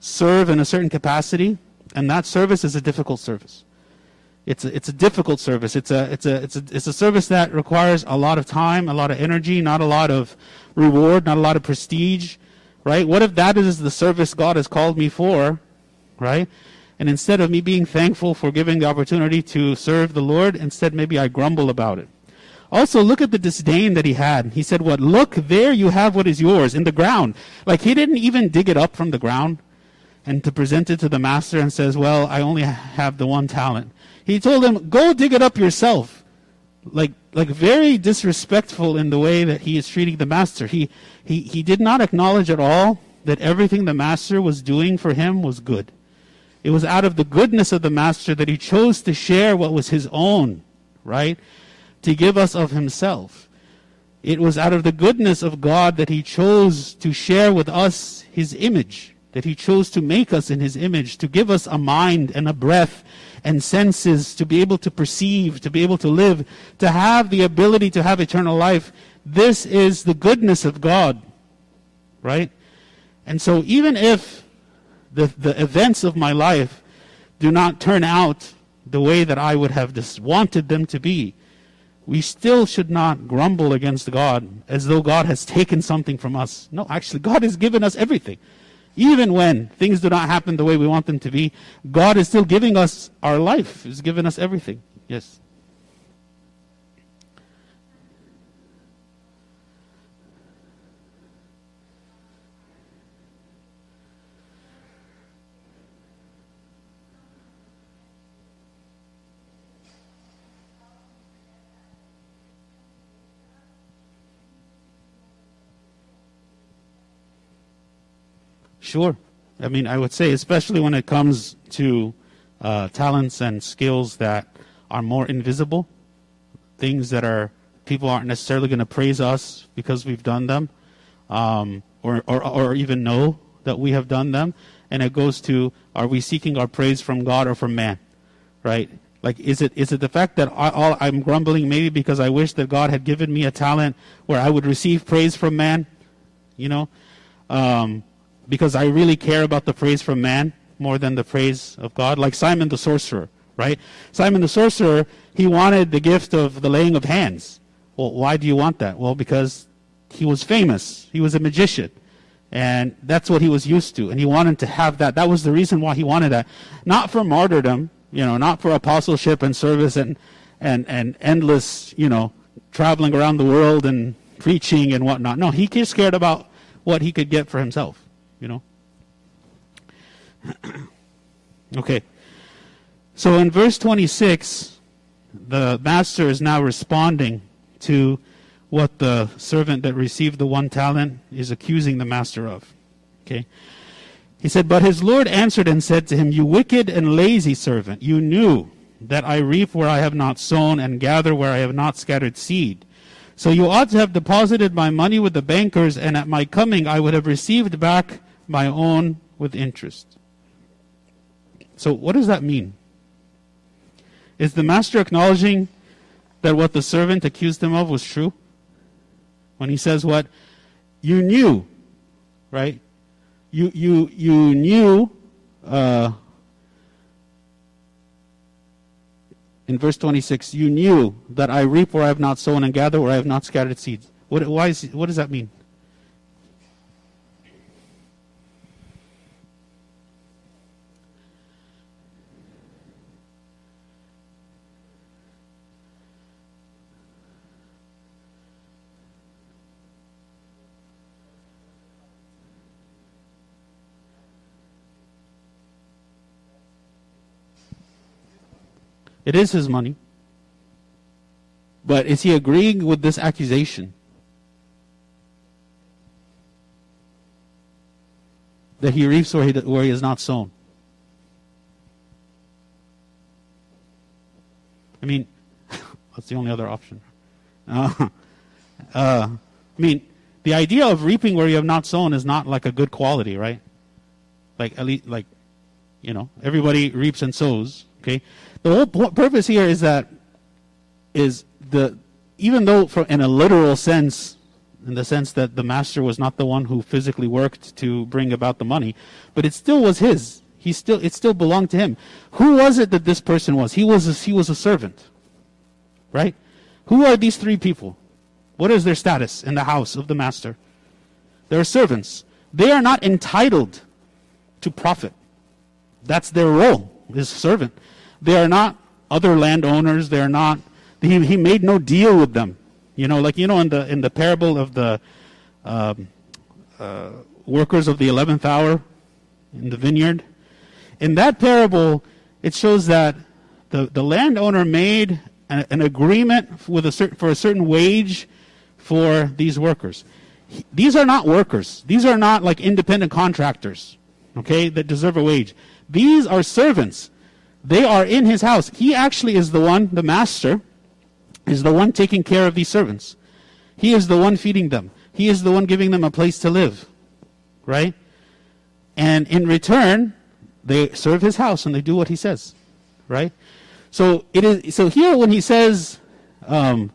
serve in a certain capacity, and that service is a difficult service? It's a, it's a difficult service. It's a, it's, a, it's, a, it's a service that requires a lot of time, a lot of energy, not a lot of reward, not a lot of prestige, right? What if that is the service God has called me for, right? And instead of me being thankful for giving the opportunity to serve the Lord, instead maybe I grumble about it. Also, look at the disdain that he had. He said, What? Look, there you have what is yours in the ground. Like he didn't even dig it up from the ground and to present it to the master and says, Well, I only have the one talent. He told him, Go dig it up yourself. Like, like very disrespectful in the way that he is treating the master. He, he, he did not acknowledge at all that everything the master was doing for him was good. It was out of the goodness of the master that he chose to share what was his own, right? To give us of himself. It was out of the goodness of God that he chose to share with us his image, that he chose to make us in his image, to give us a mind and a breath and senses to be able to perceive, to be able to live, to have the ability to have eternal life. This is the goodness of God, right? And so even if the, the events of my life do not turn out the way that I would have just wanted them to be, we still should not grumble against God as though God has taken something from us. No, actually, God has given us everything. Even when things do not happen the way we want them to be, God is still giving us our life. He's given us everything. Yes. Sure. I mean, I would say, especially when it comes to uh, talents and skills that are more invisible, things that are people aren't necessarily going to praise us because we've done them, um, or, or or even know that we have done them. And it goes to: Are we seeking our praise from God or from man? Right? Like, is it is it the fact that I, all, I'm grumbling maybe because I wish that God had given me a talent where I would receive praise from man? You know. Um, because I really care about the praise from man more than the praise of God. Like Simon the sorcerer, right? Simon the sorcerer, he wanted the gift of the laying of hands. Well, why do you want that? Well, because he was famous. He was a magician. And that's what he was used to. And he wanted to have that. That was the reason why he wanted that. Not for martyrdom, you know, not for apostleship and service and, and, and endless, you know, traveling around the world and preaching and whatnot. No, he just cared about what he could get for himself you know? okay. So in verse 26, the master is now responding to what the servant that received the one talent is accusing the master of. Okay? He said, But his Lord answered and said to him, You wicked and lazy servant, you knew that I reap where I have not sown and gather where I have not scattered seed. So you ought to have deposited my money with the bankers, and at my coming I would have received back my own with interest. So, what does that mean? Is the master acknowledging that what the servant accused him of was true? When he says what? You knew, right? You, you, you knew, uh, in verse 26, you knew that I reap where I have not sown and gather where I have not scattered seeds. What, why is, what does that mean? It is his money. But is he agreeing with this accusation? That he reaps where he, where he is not sown. I mean, that's the only other option. Uh, Uh, I mean, the idea of reaping where you have not sown is not like a good quality, right? Like at least, like, you know, everybody reaps and sows. Okay, the whole purpose here is that is the even though, in a literal sense, in the sense that the master was not the one who physically worked to bring about the money, but it still was his. He still it still belonged to him. Who was it that this person was? He was a, he was a servant, right? Who are these three people? What is their status in the house of the master? They're servants. They are not entitled to profit. That's their role, is servant. They are not other landowners. They are not. He, he made no deal with them. You know, like you know in the in the parable of the um, uh, workers of the eleventh hour in the vineyard. In that parable, it shows that the the landowner made an, an agreement with a certain for a certain wage for these workers. These are not workers. These are not like independent contractors, okay, that deserve a wage. These are servants. They are in his house. He actually is the one, the master, is the one taking care of these servants. He is the one feeding them. He is the one giving them a place to live, right? And in return, they serve his house and they do what he says, right? So it is. So here, when he says, um,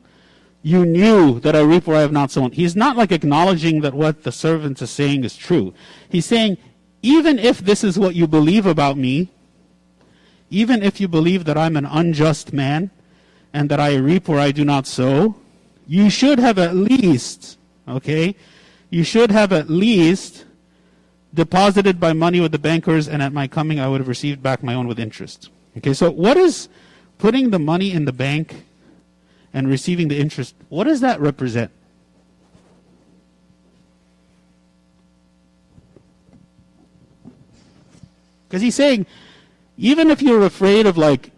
you knew that I reap where I have not sown. He's not like acknowledging that what the servant is saying is true. He's saying, even if this is what you believe about me, even if you believe that I'm an unjust man and that I reap where I do not sow, you should have at least, okay, you should have at least deposited my money with the bankers and at my coming I would have received back my own with interest. Okay, so what is putting the money in the bank and receiving the interest, what does that represent? Because he's saying, even if you're afraid of like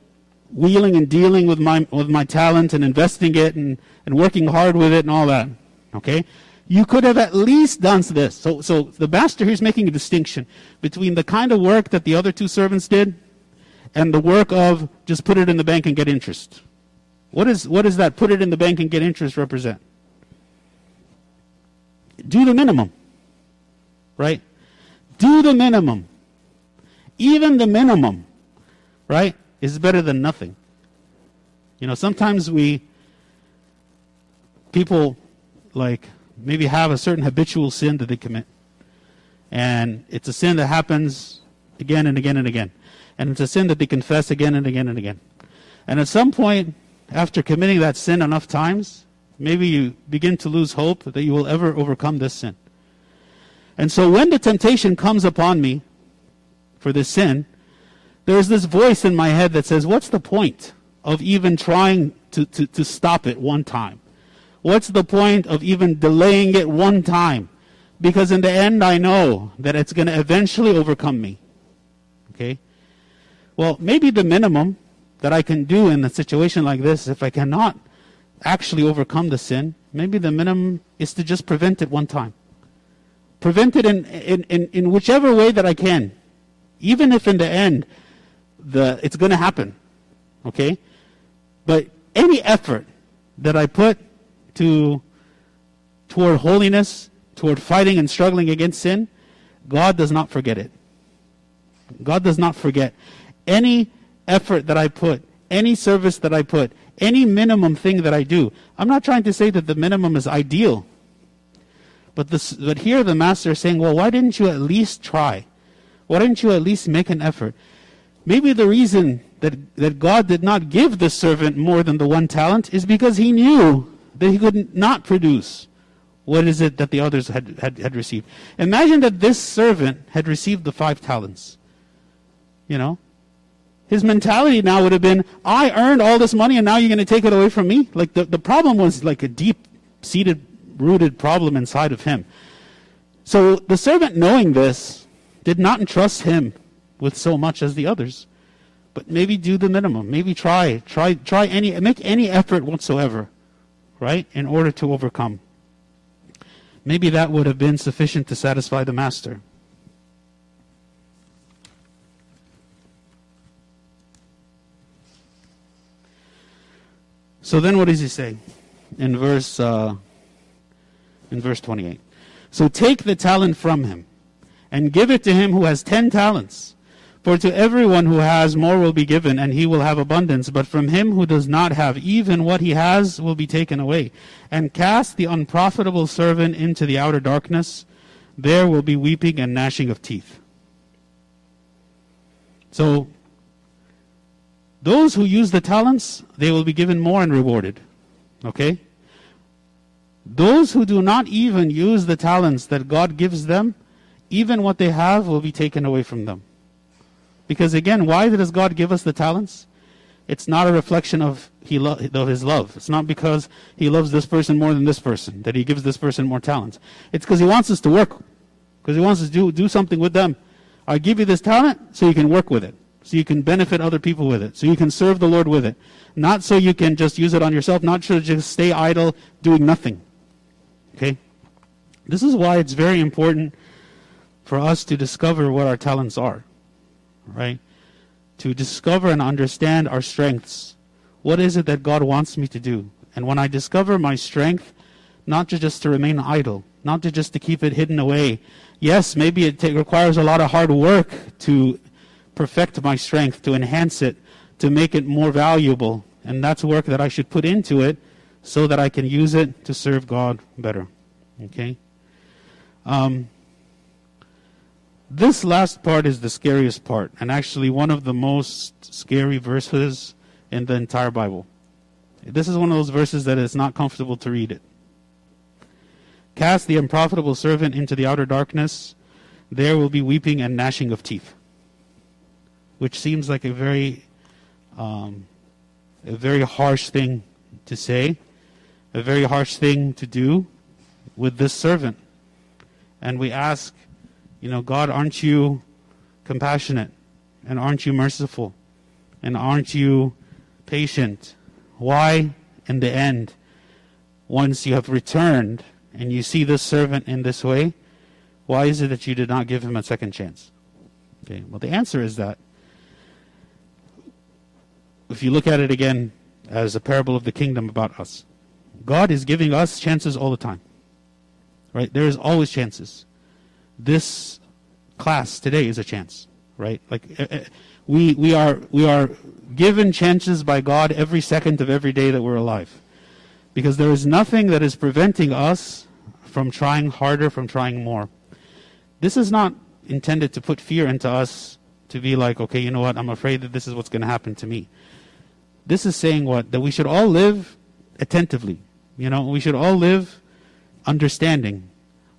wheeling and dealing with my with my talent and investing it and, and working hard with it and all that, okay, you could have at least done this. So so the master here is making a distinction between the kind of work that the other two servants did and the work of just put it in the bank and get interest. What is what does that put it in the bank and get interest represent? Do the minimum. Right? Do the minimum. Even the minimum, right, It's better than nothing. You know, sometimes we people like maybe have a certain habitual sin that they commit. And it's a sin that happens again and again and again. And it's a sin that they confess again and again and again. And at some point, after committing that sin enough times, maybe you begin to lose hope that you will ever overcome this sin. And so when the temptation comes upon me for this sin, there's this voice in my head that says, What's the point of even trying to, to, to stop it one time? What's the point of even delaying it one time? Because in the end, I know that it's going to eventually overcome me. Okay? Well, maybe the minimum that I can do in a situation like this, if I cannot actually overcome the sin, maybe the minimum is to just prevent it one time. Prevent it in, in, in, in whichever way that I can. Even if in the end, the, it's going to happen. Okay? But any effort that I put to, toward holiness, toward fighting and struggling against sin, God does not forget it. God does not forget. Any effort that I put, any service that I put, any minimum thing that I do. I'm not trying to say that the minimum is ideal. But, this, but here the master is saying, well, why didn't you at least try? Why didn't you at least make an effort? Maybe the reason that, that God did not give the servant more than the one talent is because he knew that he could not produce what is it that the others had, had, had received. Imagine that this servant had received the five talents. You know? His mentality now would have been, I earned all this money and now you're going to take it away from me? Like the, the problem was like a deep seated, rooted problem inside of him. So the servant, knowing this, did not entrust him with so much as the others. But maybe do the minimum. Maybe try, try, try any, make any effort whatsoever, right, in order to overcome. Maybe that would have been sufficient to satisfy the master. So then what does he say? In verse uh, in verse 28. So take the talent from him and give it to him who has ten talents. For to everyone who has more will be given, and he will have abundance. But from him who does not have, even what he has will be taken away. And cast the unprofitable servant into the outer darkness. There will be weeping and gnashing of teeth. So, those who use the talents, they will be given more and rewarded. Okay? Those who do not even use the talents that God gives them, even what they have will be taken away from them. Because again, why does God give us the talents? It's not a reflection of, he lo- of His love. It's not because He loves this person more than this person, that He gives this person more talents. It's because He wants us to work. Because He wants us to do, do something with them. I give you this talent so you can work with it. So you can benefit other people with it. So you can serve the Lord with it. Not so you can just use it on yourself. Not to just stay idle doing nothing. Okay? This is why it's very important for us to discover what our talents are right? To discover and understand our strengths. What is it that God wants me to do? And when I discover my strength, not to just to remain idle, not to just to keep it hidden away. Yes, maybe it t- requires a lot of hard work to perfect my strength, to enhance it, to make it more valuable. And that's work that I should put into it so that I can use it to serve God better. Okay? Um, this last part is the scariest part, and actually one of the most scary verses in the entire Bible. This is one of those verses that is not comfortable to read it. Cast the unprofitable servant into the outer darkness, there will be weeping and gnashing of teeth. Which seems like a very, um, a very harsh thing to say, a very harsh thing to do with this servant. And we ask, you know, God, aren't you compassionate? And aren't you merciful? And aren't you patient? Why, in the end, once you have returned and you see this servant in this way, why is it that you did not give him a second chance? Okay, well, the answer is that if you look at it again as a parable of the kingdom about us, God is giving us chances all the time. Right? There is always chances this class today is a chance, right? Like uh, uh, we we are we are given chances by God every second of every day that we're alive. Because there is nothing that is preventing us from trying harder, from trying more. This is not intended to put fear into us to be like, okay, you know what, I'm afraid that this is what's going to happen to me. This is saying what? That we should all live attentively. You know, we should all live understanding.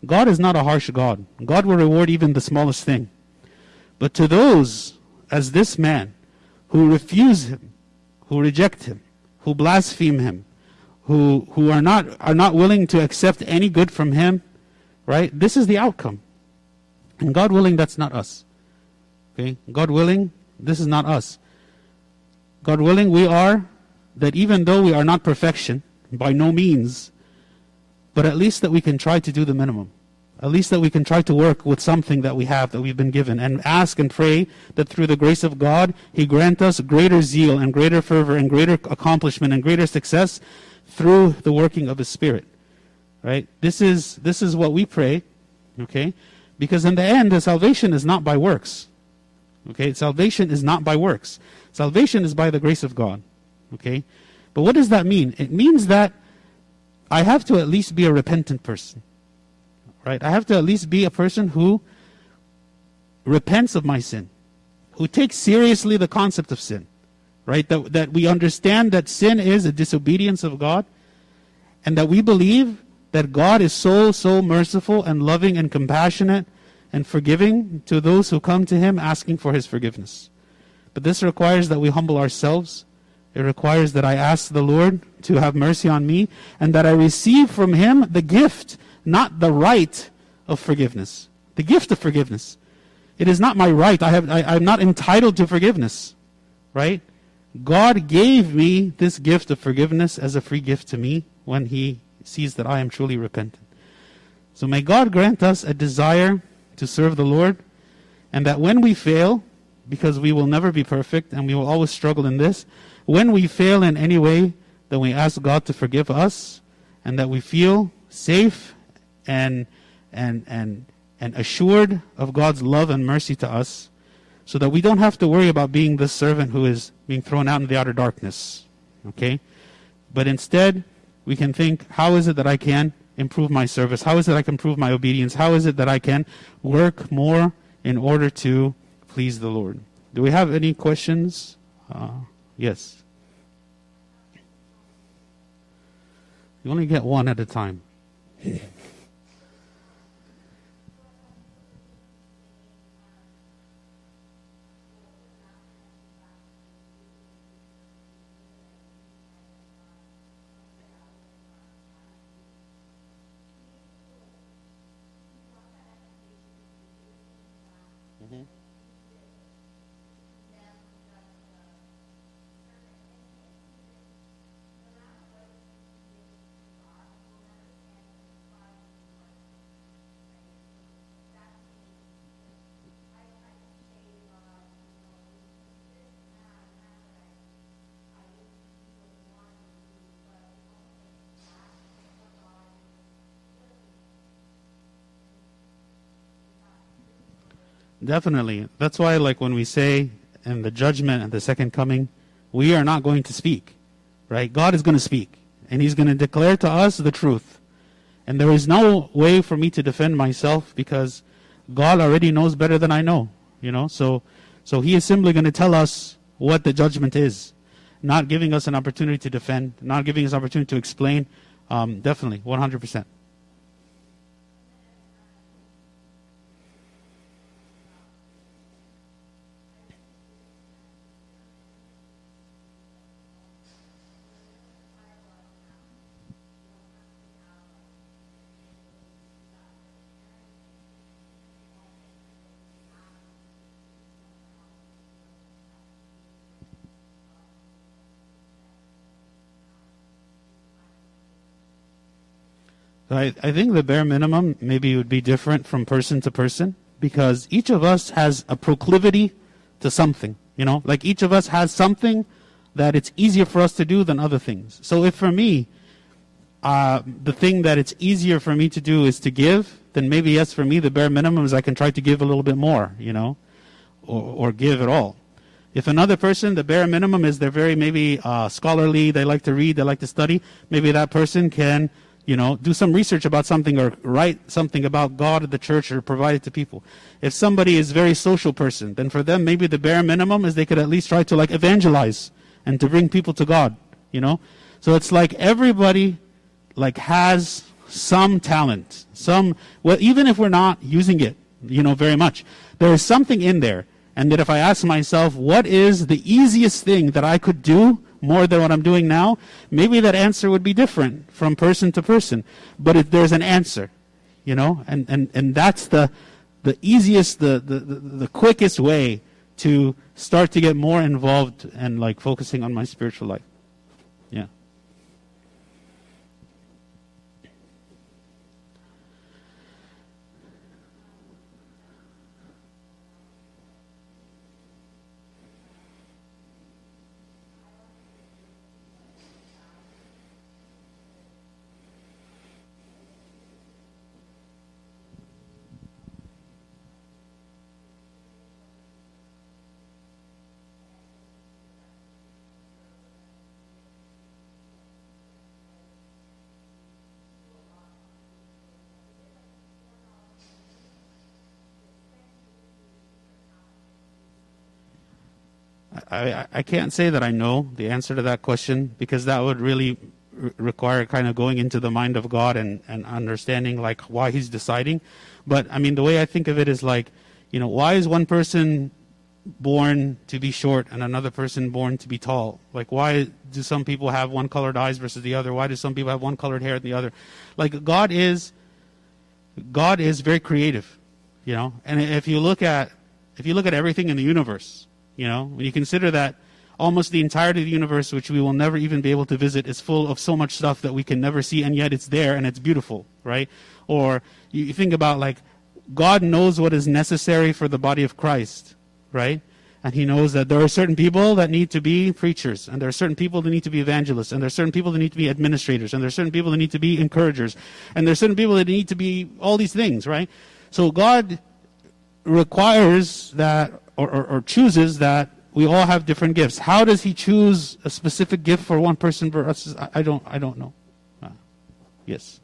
God is not a harsh God. God will reward even the smallest thing. But to those, as this man, who refuse him, who reject him, who blaspheme him, who, who are, not, are not willing to accept any good from him, right? This is the outcome. And God willing, that's not us. Okay? God willing, this is not us. God willing, we are that even though we are not perfection, by no means, but at least that we can try to do the minimum. At least that we can try to work with something that we have, that we've been given, and ask and pray that through the grace of God, He grant us greater zeal and greater fervor and greater accomplishment and greater success through the working of His Spirit. Right? This is, this is what we pray, okay? Because in the end, the salvation is not by works. Okay? Salvation is not by works. Salvation is by the grace of God. Okay? But what does that mean? It means that I have to at least be a repentant person. Right? I have to at least be a person who repents of my sin, who takes seriously the concept of sin. Right? That, that we understand that sin is a disobedience of God, and that we believe that God is so, so merciful and loving and compassionate and forgiving to those who come to Him asking for His forgiveness. But this requires that we humble ourselves it requires that I ask the Lord to have mercy on me and that I receive from Him the gift, not the right of forgiveness. The gift of forgiveness. It is not my right. I have, I, I'm not entitled to forgiveness. Right? God gave me this gift of forgiveness as a free gift to me when He sees that I am truly repentant. So may God grant us a desire to serve the Lord and that when we fail, because we will never be perfect and we will always struggle in this, when we fail in any way, then we ask God to forgive us and that we feel safe and and and and assured of God's love and mercy to us so that we don't have to worry about being the servant who is being thrown out in the outer darkness. Okay? But instead, we can think, how is it that I can improve my service? How is it I can improve my obedience? How is it that I can work more in order to please the Lord? Do we have any questions? Uh, yes. You only get one at a time. Definitely. That's why, like, when we say in the judgment and the second coming, we are not going to speak, right? God is going to speak, and He's going to declare to us the truth. And there is no way for me to defend myself because God already knows better than I know, you know? So, so He is simply going to tell us what the judgment is, not giving us an opportunity to defend, not giving us an opportunity to explain. Um, definitely, 100%. I, I think the bare minimum maybe would be different from person to person because each of us has a proclivity to something. You know, like each of us has something that it's easier for us to do than other things. So if for me, uh, the thing that it's easier for me to do is to give, then maybe yes, for me the bare minimum is I can try to give a little bit more, you know, or, or give at all. If another person, the bare minimum is they're very maybe uh, scholarly, they like to read, they like to study, maybe that person can you know, do some research about something or write something about God or the church or provide it to people. If somebody is very social person, then for them maybe the bare minimum is they could at least try to like evangelize and to bring people to God, you know? So it's like everybody like has some talent, some well even if we're not using it, you know, very much, there is something in there. And that if I ask myself, what is the easiest thing that I could do more than what I'm doing now, maybe that answer would be different from person to person. But if there's an answer, you know, and, and, and that's the, the easiest, the, the, the, quickest way to start to get more involved and like focusing on my spiritual life. I, I can't say that I know the answer to that question because that would really re- require kind of going into the mind of God and, and understanding like why he's deciding. But I mean, the way I think of it is like, you know, why is one person born to be short and another person born to be tall? Like, why do some people have one colored eyes versus the other? Why do some people have one colored hair and the other? Like, God is, God is very creative, you know. And if you look at, if you look at everything in the universe, you know, when you consider that almost the entirety of the universe, which we will never even be able to visit, is full of so much stuff that we can never see, and yet it's there and it's beautiful, right? Or you think about like God knows what is necessary for the body of Christ, right? And he knows that there are certain people that need to be preachers, and there are certain people that need to be evangelists, and there are certain people that need to be administrators, and there are certain people that need to be encouragers, and there are certain people that need to be all these things, right? So God requires that, or, or, or chooses that we all have different gifts. How does he choose a specific gift for one person versus I, I don't I don't know. Uh, yes.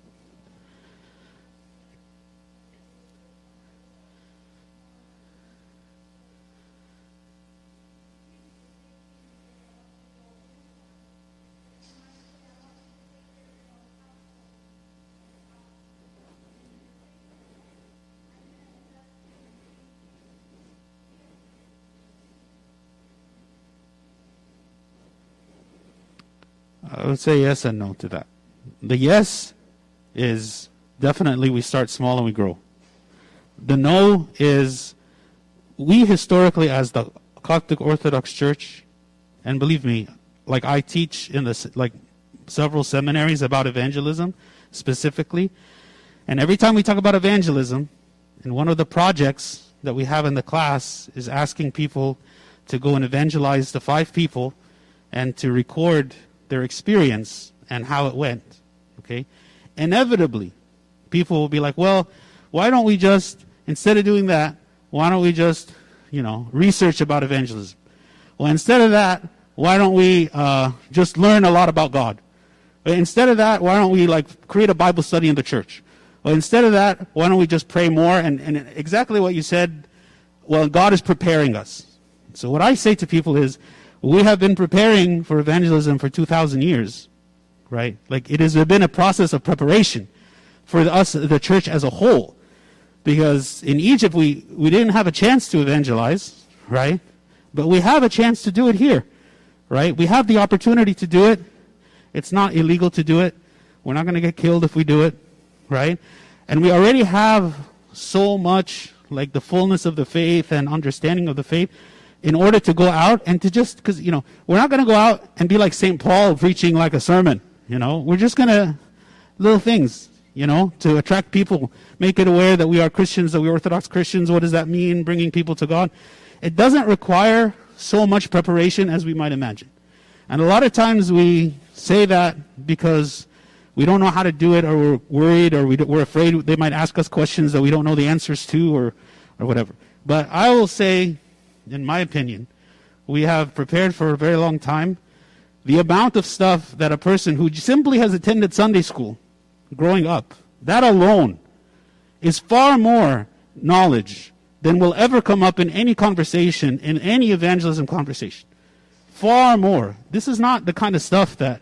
I would say yes and no to that. The yes is definitely we start small and we grow. The no is we historically, as the Coptic Orthodox Church, and believe me, like I teach in the like several seminaries about evangelism specifically, and every time we talk about evangelism, and one of the projects that we have in the class is asking people to go and evangelize the five people and to record their experience and how it went. Okay? Inevitably, people will be like, well, why don't we just, instead of doing that, why don't we just, you know, research about evangelism? Well, instead of that, why don't we uh, just learn a lot about God? Instead of that, why don't we like create a Bible study in the church? Well, instead of that, why don't we just pray more? And, and exactly what you said, well, God is preparing us. So what I say to people is, we have been preparing for evangelism for 2,000 years, right? Like it has been a process of preparation for us, the church as a whole. Because in Egypt, we, we didn't have a chance to evangelize, right? But we have a chance to do it here, right? We have the opportunity to do it. It's not illegal to do it. We're not going to get killed if we do it, right? And we already have so much, like the fullness of the faith and understanding of the faith, in order to go out and to just, because, you know, we're not going to go out and be like St. Paul preaching like a sermon, you know. We're just going to, little things, you know, to attract people, make it aware that we are Christians, that we're Orthodox Christians. What does that mean, bringing people to God? It doesn't require so much preparation as we might imagine. And a lot of times we say that because we don't know how to do it, or we're worried, or we are afraid they might ask us questions that we don't know the answers to, or, or whatever. But I will say, in my opinion, we have prepared for a very long time. The amount of stuff that a person who simply has attended Sunday school growing up, that alone is far more knowledge than will ever come up in any conversation, in any evangelism conversation. Far more. This is not the kind of stuff that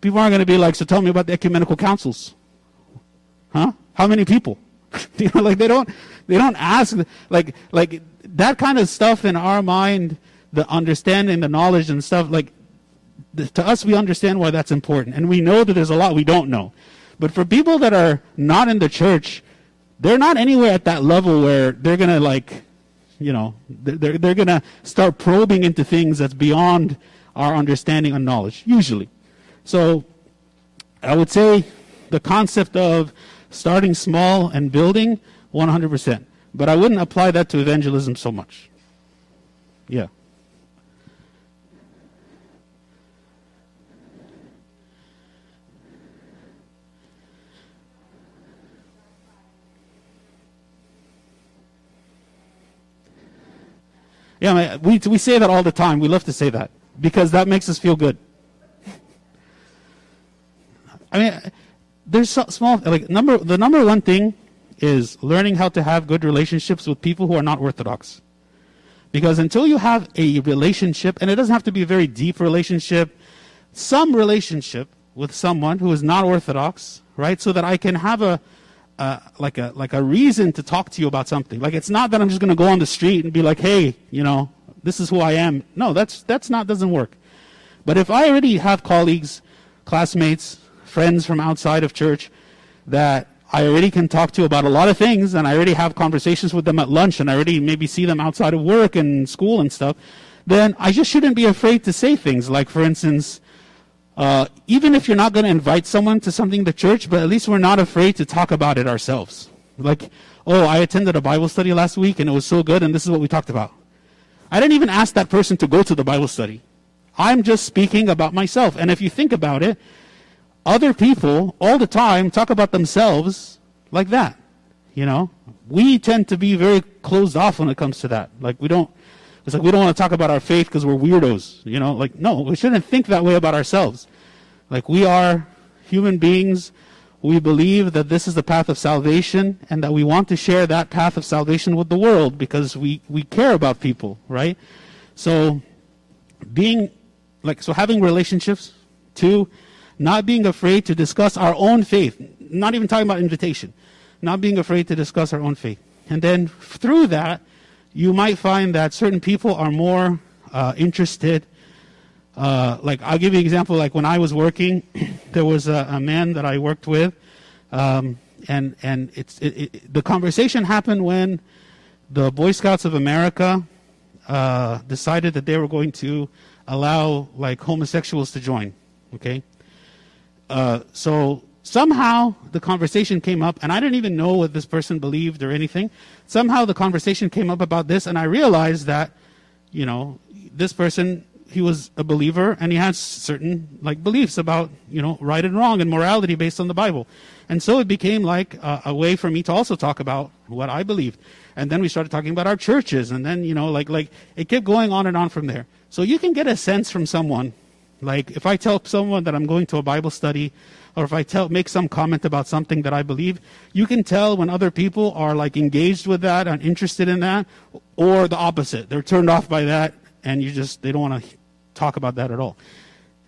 people aren't going to be like, so tell me about the ecumenical councils. Huh? How many people? you know, like they don't, they don't ask, like, like that kind of stuff in our mind, the understanding, the knowledge and stuff, like, to us, we understand why that's important. And we know that there's a lot we don't know. But for people that are not in the church, they're not anywhere at that level where they're to, like, you know, they're, they're to start probing into things that's beyond our understanding and knowledge, usually. So I would say the concept of starting small and building, 100%. But I wouldn't apply that to evangelism so much. Yeah. Yeah, we, we say that all the time. We love to say that because that makes us feel good. I mean, there's so small, like, number, the number one thing is learning how to have good relationships with people who are not Orthodox. Because until you have a relationship, and it doesn't have to be a very deep relationship, some relationship with someone who is not Orthodox, right? So that I can have a, uh, like a like a reason to talk to you about something. Like it's not that I'm just going to go on the street and be like, hey, you know, this is who I am. No, that's that's not doesn't work. But if I already have colleagues, classmates, friends from outside of church that I already can talk to about a lot of things, and I already have conversations with them at lunch, and I already maybe see them outside of work and school and stuff, then I just shouldn't be afraid to say things like, for instance, uh, even if you're not going to invite someone to something the church, but at least we're not afraid to talk about it ourselves. Like, oh, I attended a Bible study last week and it was so good, and this is what we talked about. I didn't even ask that person to go to the Bible study. I'm just speaking about myself. And if you think about it, other people all the time talk about themselves like that. You know, we tend to be very closed off when it comes to that. Like we don't, it's like we don't want to talk about our faith because we're weirdos. You know, like no, we shouldn't think that way about ourselves. Like we are human beings. We believe that this is the path of salvation and that we want to share that path of salvation with the world because we, we care about people, right? So being like so having relationships, two, not being afraid to discuss our own faith, not even talking about invitation, not being afraid to discuss our own faith. And then through that, you might find that certain people are more uh, interested. Uh, like, I'll give you an example. Like, when I was working, there was a, a, man that I worked with, um, and, and it's, it, it, the conversation happened when the Boy Scouts of America uh, decided that they were going to allow like homosexuals to join. Okay, uh, so somehow the conversation came up, and I didn't even know what this person believed or anything. Somehow the conversation came up about this, and I realized that, you know, this person he was a believer and he has certain like beliefs about you know right and wrong and morality based on the Bible, and so it became like a, a way for me to also talk about what I believed, and then we started talking about our churches, and then you know like like it kept going on and on from there. So you can get a sense from someone like if I tell someone that I'm going to a Bible study, or if I tell make some comment about something that I believe, you can tell when other people are like engaged with that and interested in that, or the opposite. They're turned off by that, and you just they don't want to talk about that at all.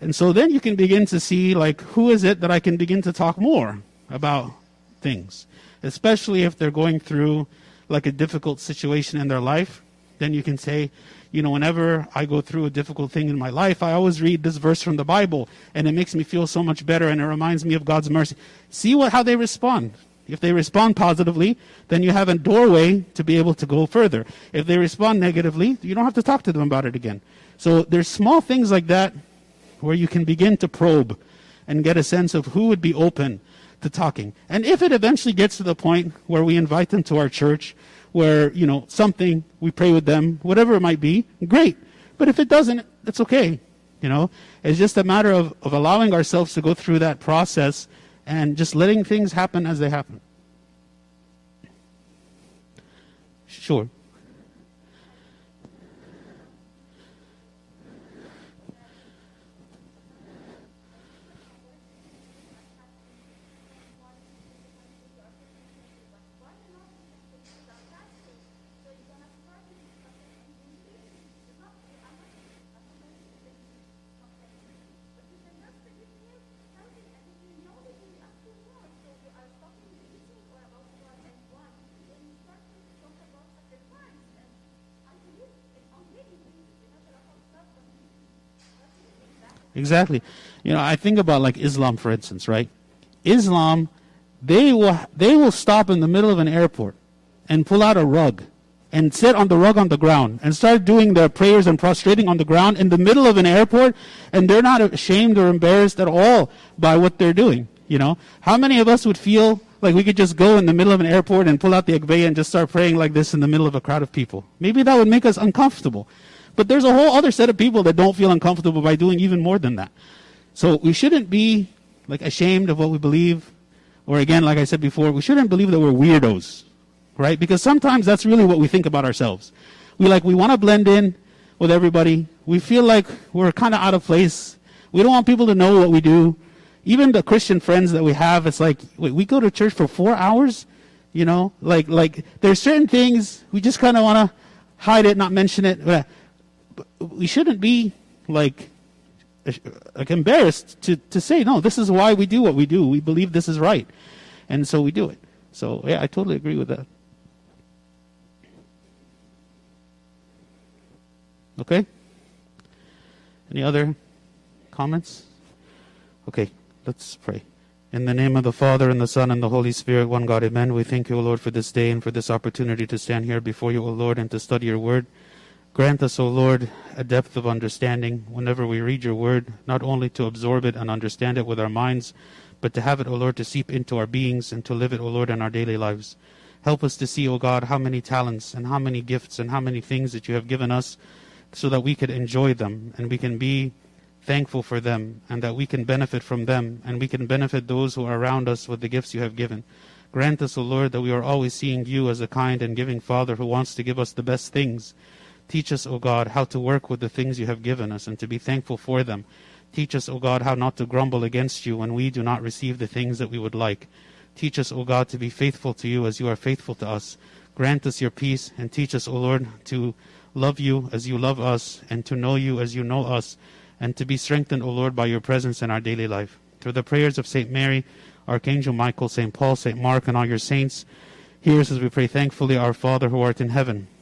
And so then you can begin to see like who is it that I can begin to talk more about things, especially if they're going through like a difficult situation in their life. Then you can say, you know, whenever I go through a difficult thing in my life, I always read this verse from the Bible, and it makes me feel so much better, and it reminds me of God's mercy. See what, how they respond. If they respond positively, then you have a doorway to be able to go further. If they respond negatively, you don't have to talk to them about it again. So there's small things like that where you can begin to probe and get a sense of who would be open to talking. And if it eventually gets to the point where we invite them to our church where, you know, something, we pray with them, whatever it might be, great. But if it doesn't, it's okay. You know, it's just a matter of, of allowing ourselves to go through that process and just letting things happen as they happen. Sure. Exactly. You know, I think about like Islam, for instance, right? Islam, they will they will stop in the middle of an airport and pull out a rug and sit on the rug on the ground and start doing their prayers and prostrating on the ground in the middle of an airport, and they're not ashamed or embarrassed at all by what they're doing. You know, how many of us would feel like we could just go in the middle of an airport and pull out the Agpeya and just start praying like this in the middle of a crowd of people? Maybe that would make us uncomfortable. But there's a whole other set of people that don't feel uncomfortable by doing even more than that. So we shouldn't be like ashamed of what we believe. Or again, like I said before, we shouldn't believe that we're weirdos. Right? Because sometimes that's really what we think about ourselves. We like we want to blend in with everybody. We feel like we're kind of out of place. We don't want people to know what we do. Even the Christian friends that we have, it's like, wait, we go to church for four hours? You know, like, like, there's certain things we just kind of want to hide it, not mention it we shouldn't be like like embarrassed to, to say no this is why we do what we do. We believe this is right. And so we do it. So yeah i totally agree with that. Okay? Any other comments? Okay let's pray. In the name of the Father, and the Son, and the Holy Spirit, one God, amen. We thank you, O Lord, for this day and for this opportunity to stand here before you, O Lord, and to study your word. Grant us, O Lord, a depth of understanding whenever we read your word, not only to absorb it and understand it with our minds, but to have it, O Lord, to seep into our beings and to live it, O Lord, in our daily lives. Help us to see, O God, how many talents and how many gifts and how many things that you have given us so that we could enjoy them and we can be thankful for them and that we can benefit from them and we can benefit those who are around us with the gifts you have given. Grant us, O Lord, that we are always seeing you as a kind and giving Father who wants to give us the best things. Teach us, O God, how to work with the things you have given us and to be thankful for them. Teach us, O God, how not to grumble against you when we do not receive the things that we would like. Teach us, O God, to be faithful to you as you are faithful to us. Grant us your peace and teach us, O Lord, to love you as you love us and to know you as you know us and to be strengthened, O Lord, by your presence in our daily life. Through the prayers of St. Mary, Archangel Michael, St. Paul, St. Mark, and all your saints, hear us as we pray thankfully, Our Father who art in heaven.